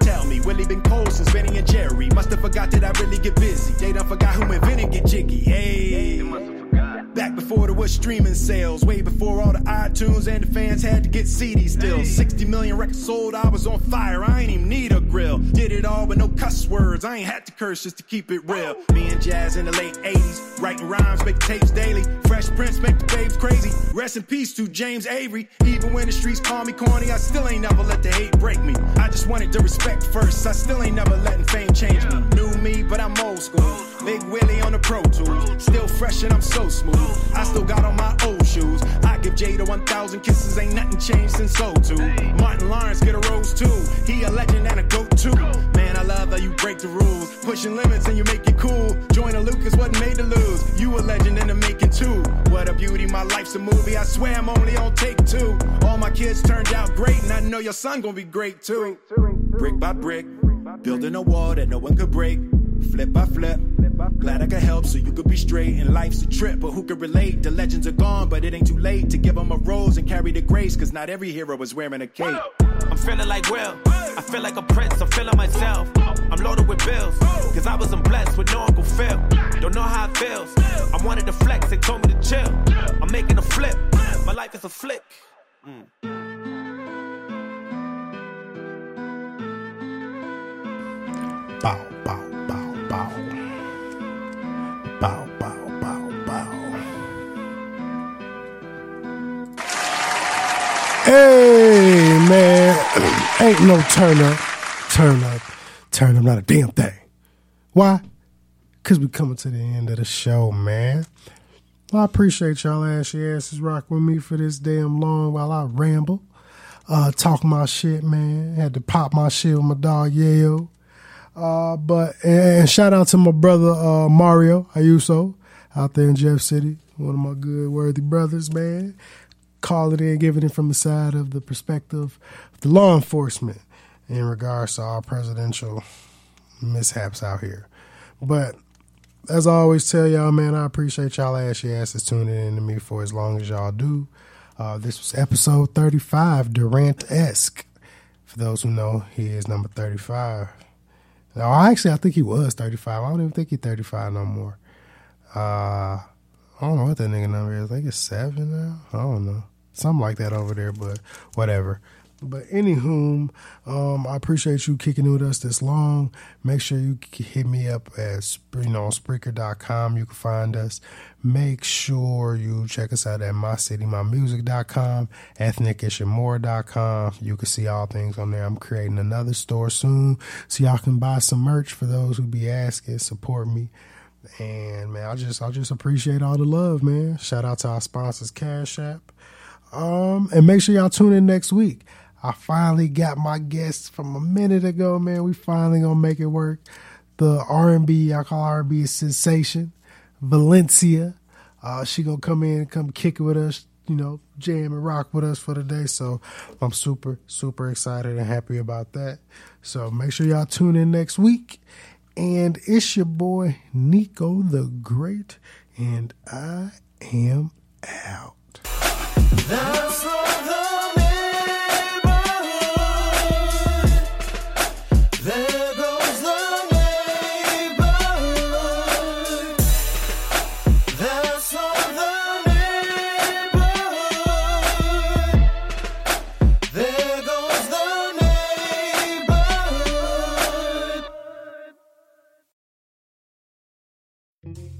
Speaker 20: tell me. Willie been cold since Benny and Jerry. Must have forgot that I really get busy. They done forgot who invented get jiggy. Hey. Back before there was streaming sales, way before all the iTunes and the fans had to get CDs still. 60 million records sold, I was on fire, I ain't even need a grill. Did it all with no cuss words, I ain't had to curse just to keep it real. Me and Jazz in the late 80s, writing rhymes, making tapes daily. Fresh Prince make the babes crazy. Rest in peace to James Avery. Even when the streets call me corny, I still ain't never let the hate break me. I just wanted the respect first, I still ain't never letting fame change me. New me, but I'm old school. Big Willie on the Pro Tools. Still fresh and I'm so smooth. I still got on my old shoes. I give Jada 1,000 kisses, ain't nothing changed since oh so too. Martin Lawrence get a rose too. He a legend and a goat too. Man, I love how you break the rules. Pushing limits and you make it cool. Joyner Lucas wasn't made to lose. You a legend in the making too. What a beauty, my life's a movie. I swear I'm only on take two. All my kids turned out great, and I know your son gonna be great too. Brick by brick, Building a wall that no one could break. Flip by flip. Glad I could help so you could be straight. And life's a trip, but who could relate? The legends are gone, but it ain't too late to give them a rose and carry the grace. Cause not every hero is wearing a cape.
Speaker 19: I'm feeling like Will. I feel like a prince. I'm feeling myself. I'm loaded with bills. Cause I wasn't blessed with no Uncle Phil. Don't know how it feels. I wanted to flex. They told me to chill. I'm making a flip. My life is a flick. Mm.
Speaker 8: Bow, bow, bow, bow. Bow, bow, bow. Hey, man. Ain't no turn up, turn up, turn up, not a damn thing. Why? Because we coming to the end of the show, man. Well, I appreciate y'all ashy asses rock with me for this damn long while I ramble. Uh, talk my shit, man. Had to pop my shit with my dog Yayo. Uh, but and shout out to my brother uh, Mario Ayuso out there in Jeff City, one of my good worthy brothers, man. Calling in, giving it from the side of the perspective of the law enforcement in regards to our presidential mishaps out here. But as I always tell y'all, man, I appreciate y'all ashy asses tuning in to me for as long as y'all do. Uh, this was episode 35, Durant esque. For those who know, he is number 35. No, actually, I think he was 35. I don't even think he's 35 no more. Uh, I don't know what that nigga number is. I think it's seven now. I don't know. Something like that over there, but whatever. But anywho, um, I appreciate you kicking it with us this long. Make sure you hit me up at you know on Spreaker.com. You can find us. Make sure you check us out at mycitymymusic.com, ethnicishmore.com. You can see all things on there. I'm creating another store soon, so y'all can buy some merch for those who be asking. Support me. And man, I just I just appreciate all the love, man. Shout out to our sponsors, Cash App. Um, and make sure y'all tune in next week. I finally got my guests from a minute ago, man. We finally gonna make it work. The R and B, I call R and B sensation, Valencia. Uh, she gonna come in and come kick it with us, you know, jam and rock with us for the day. So I'm super, super excited and happy about that. So make sure y'all tune in next week. And it's your boy Nico the Great, and I am out.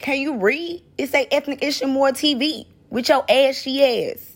Speaker 11: Can you read? It say Ethnic issue more TV with your ashy ass.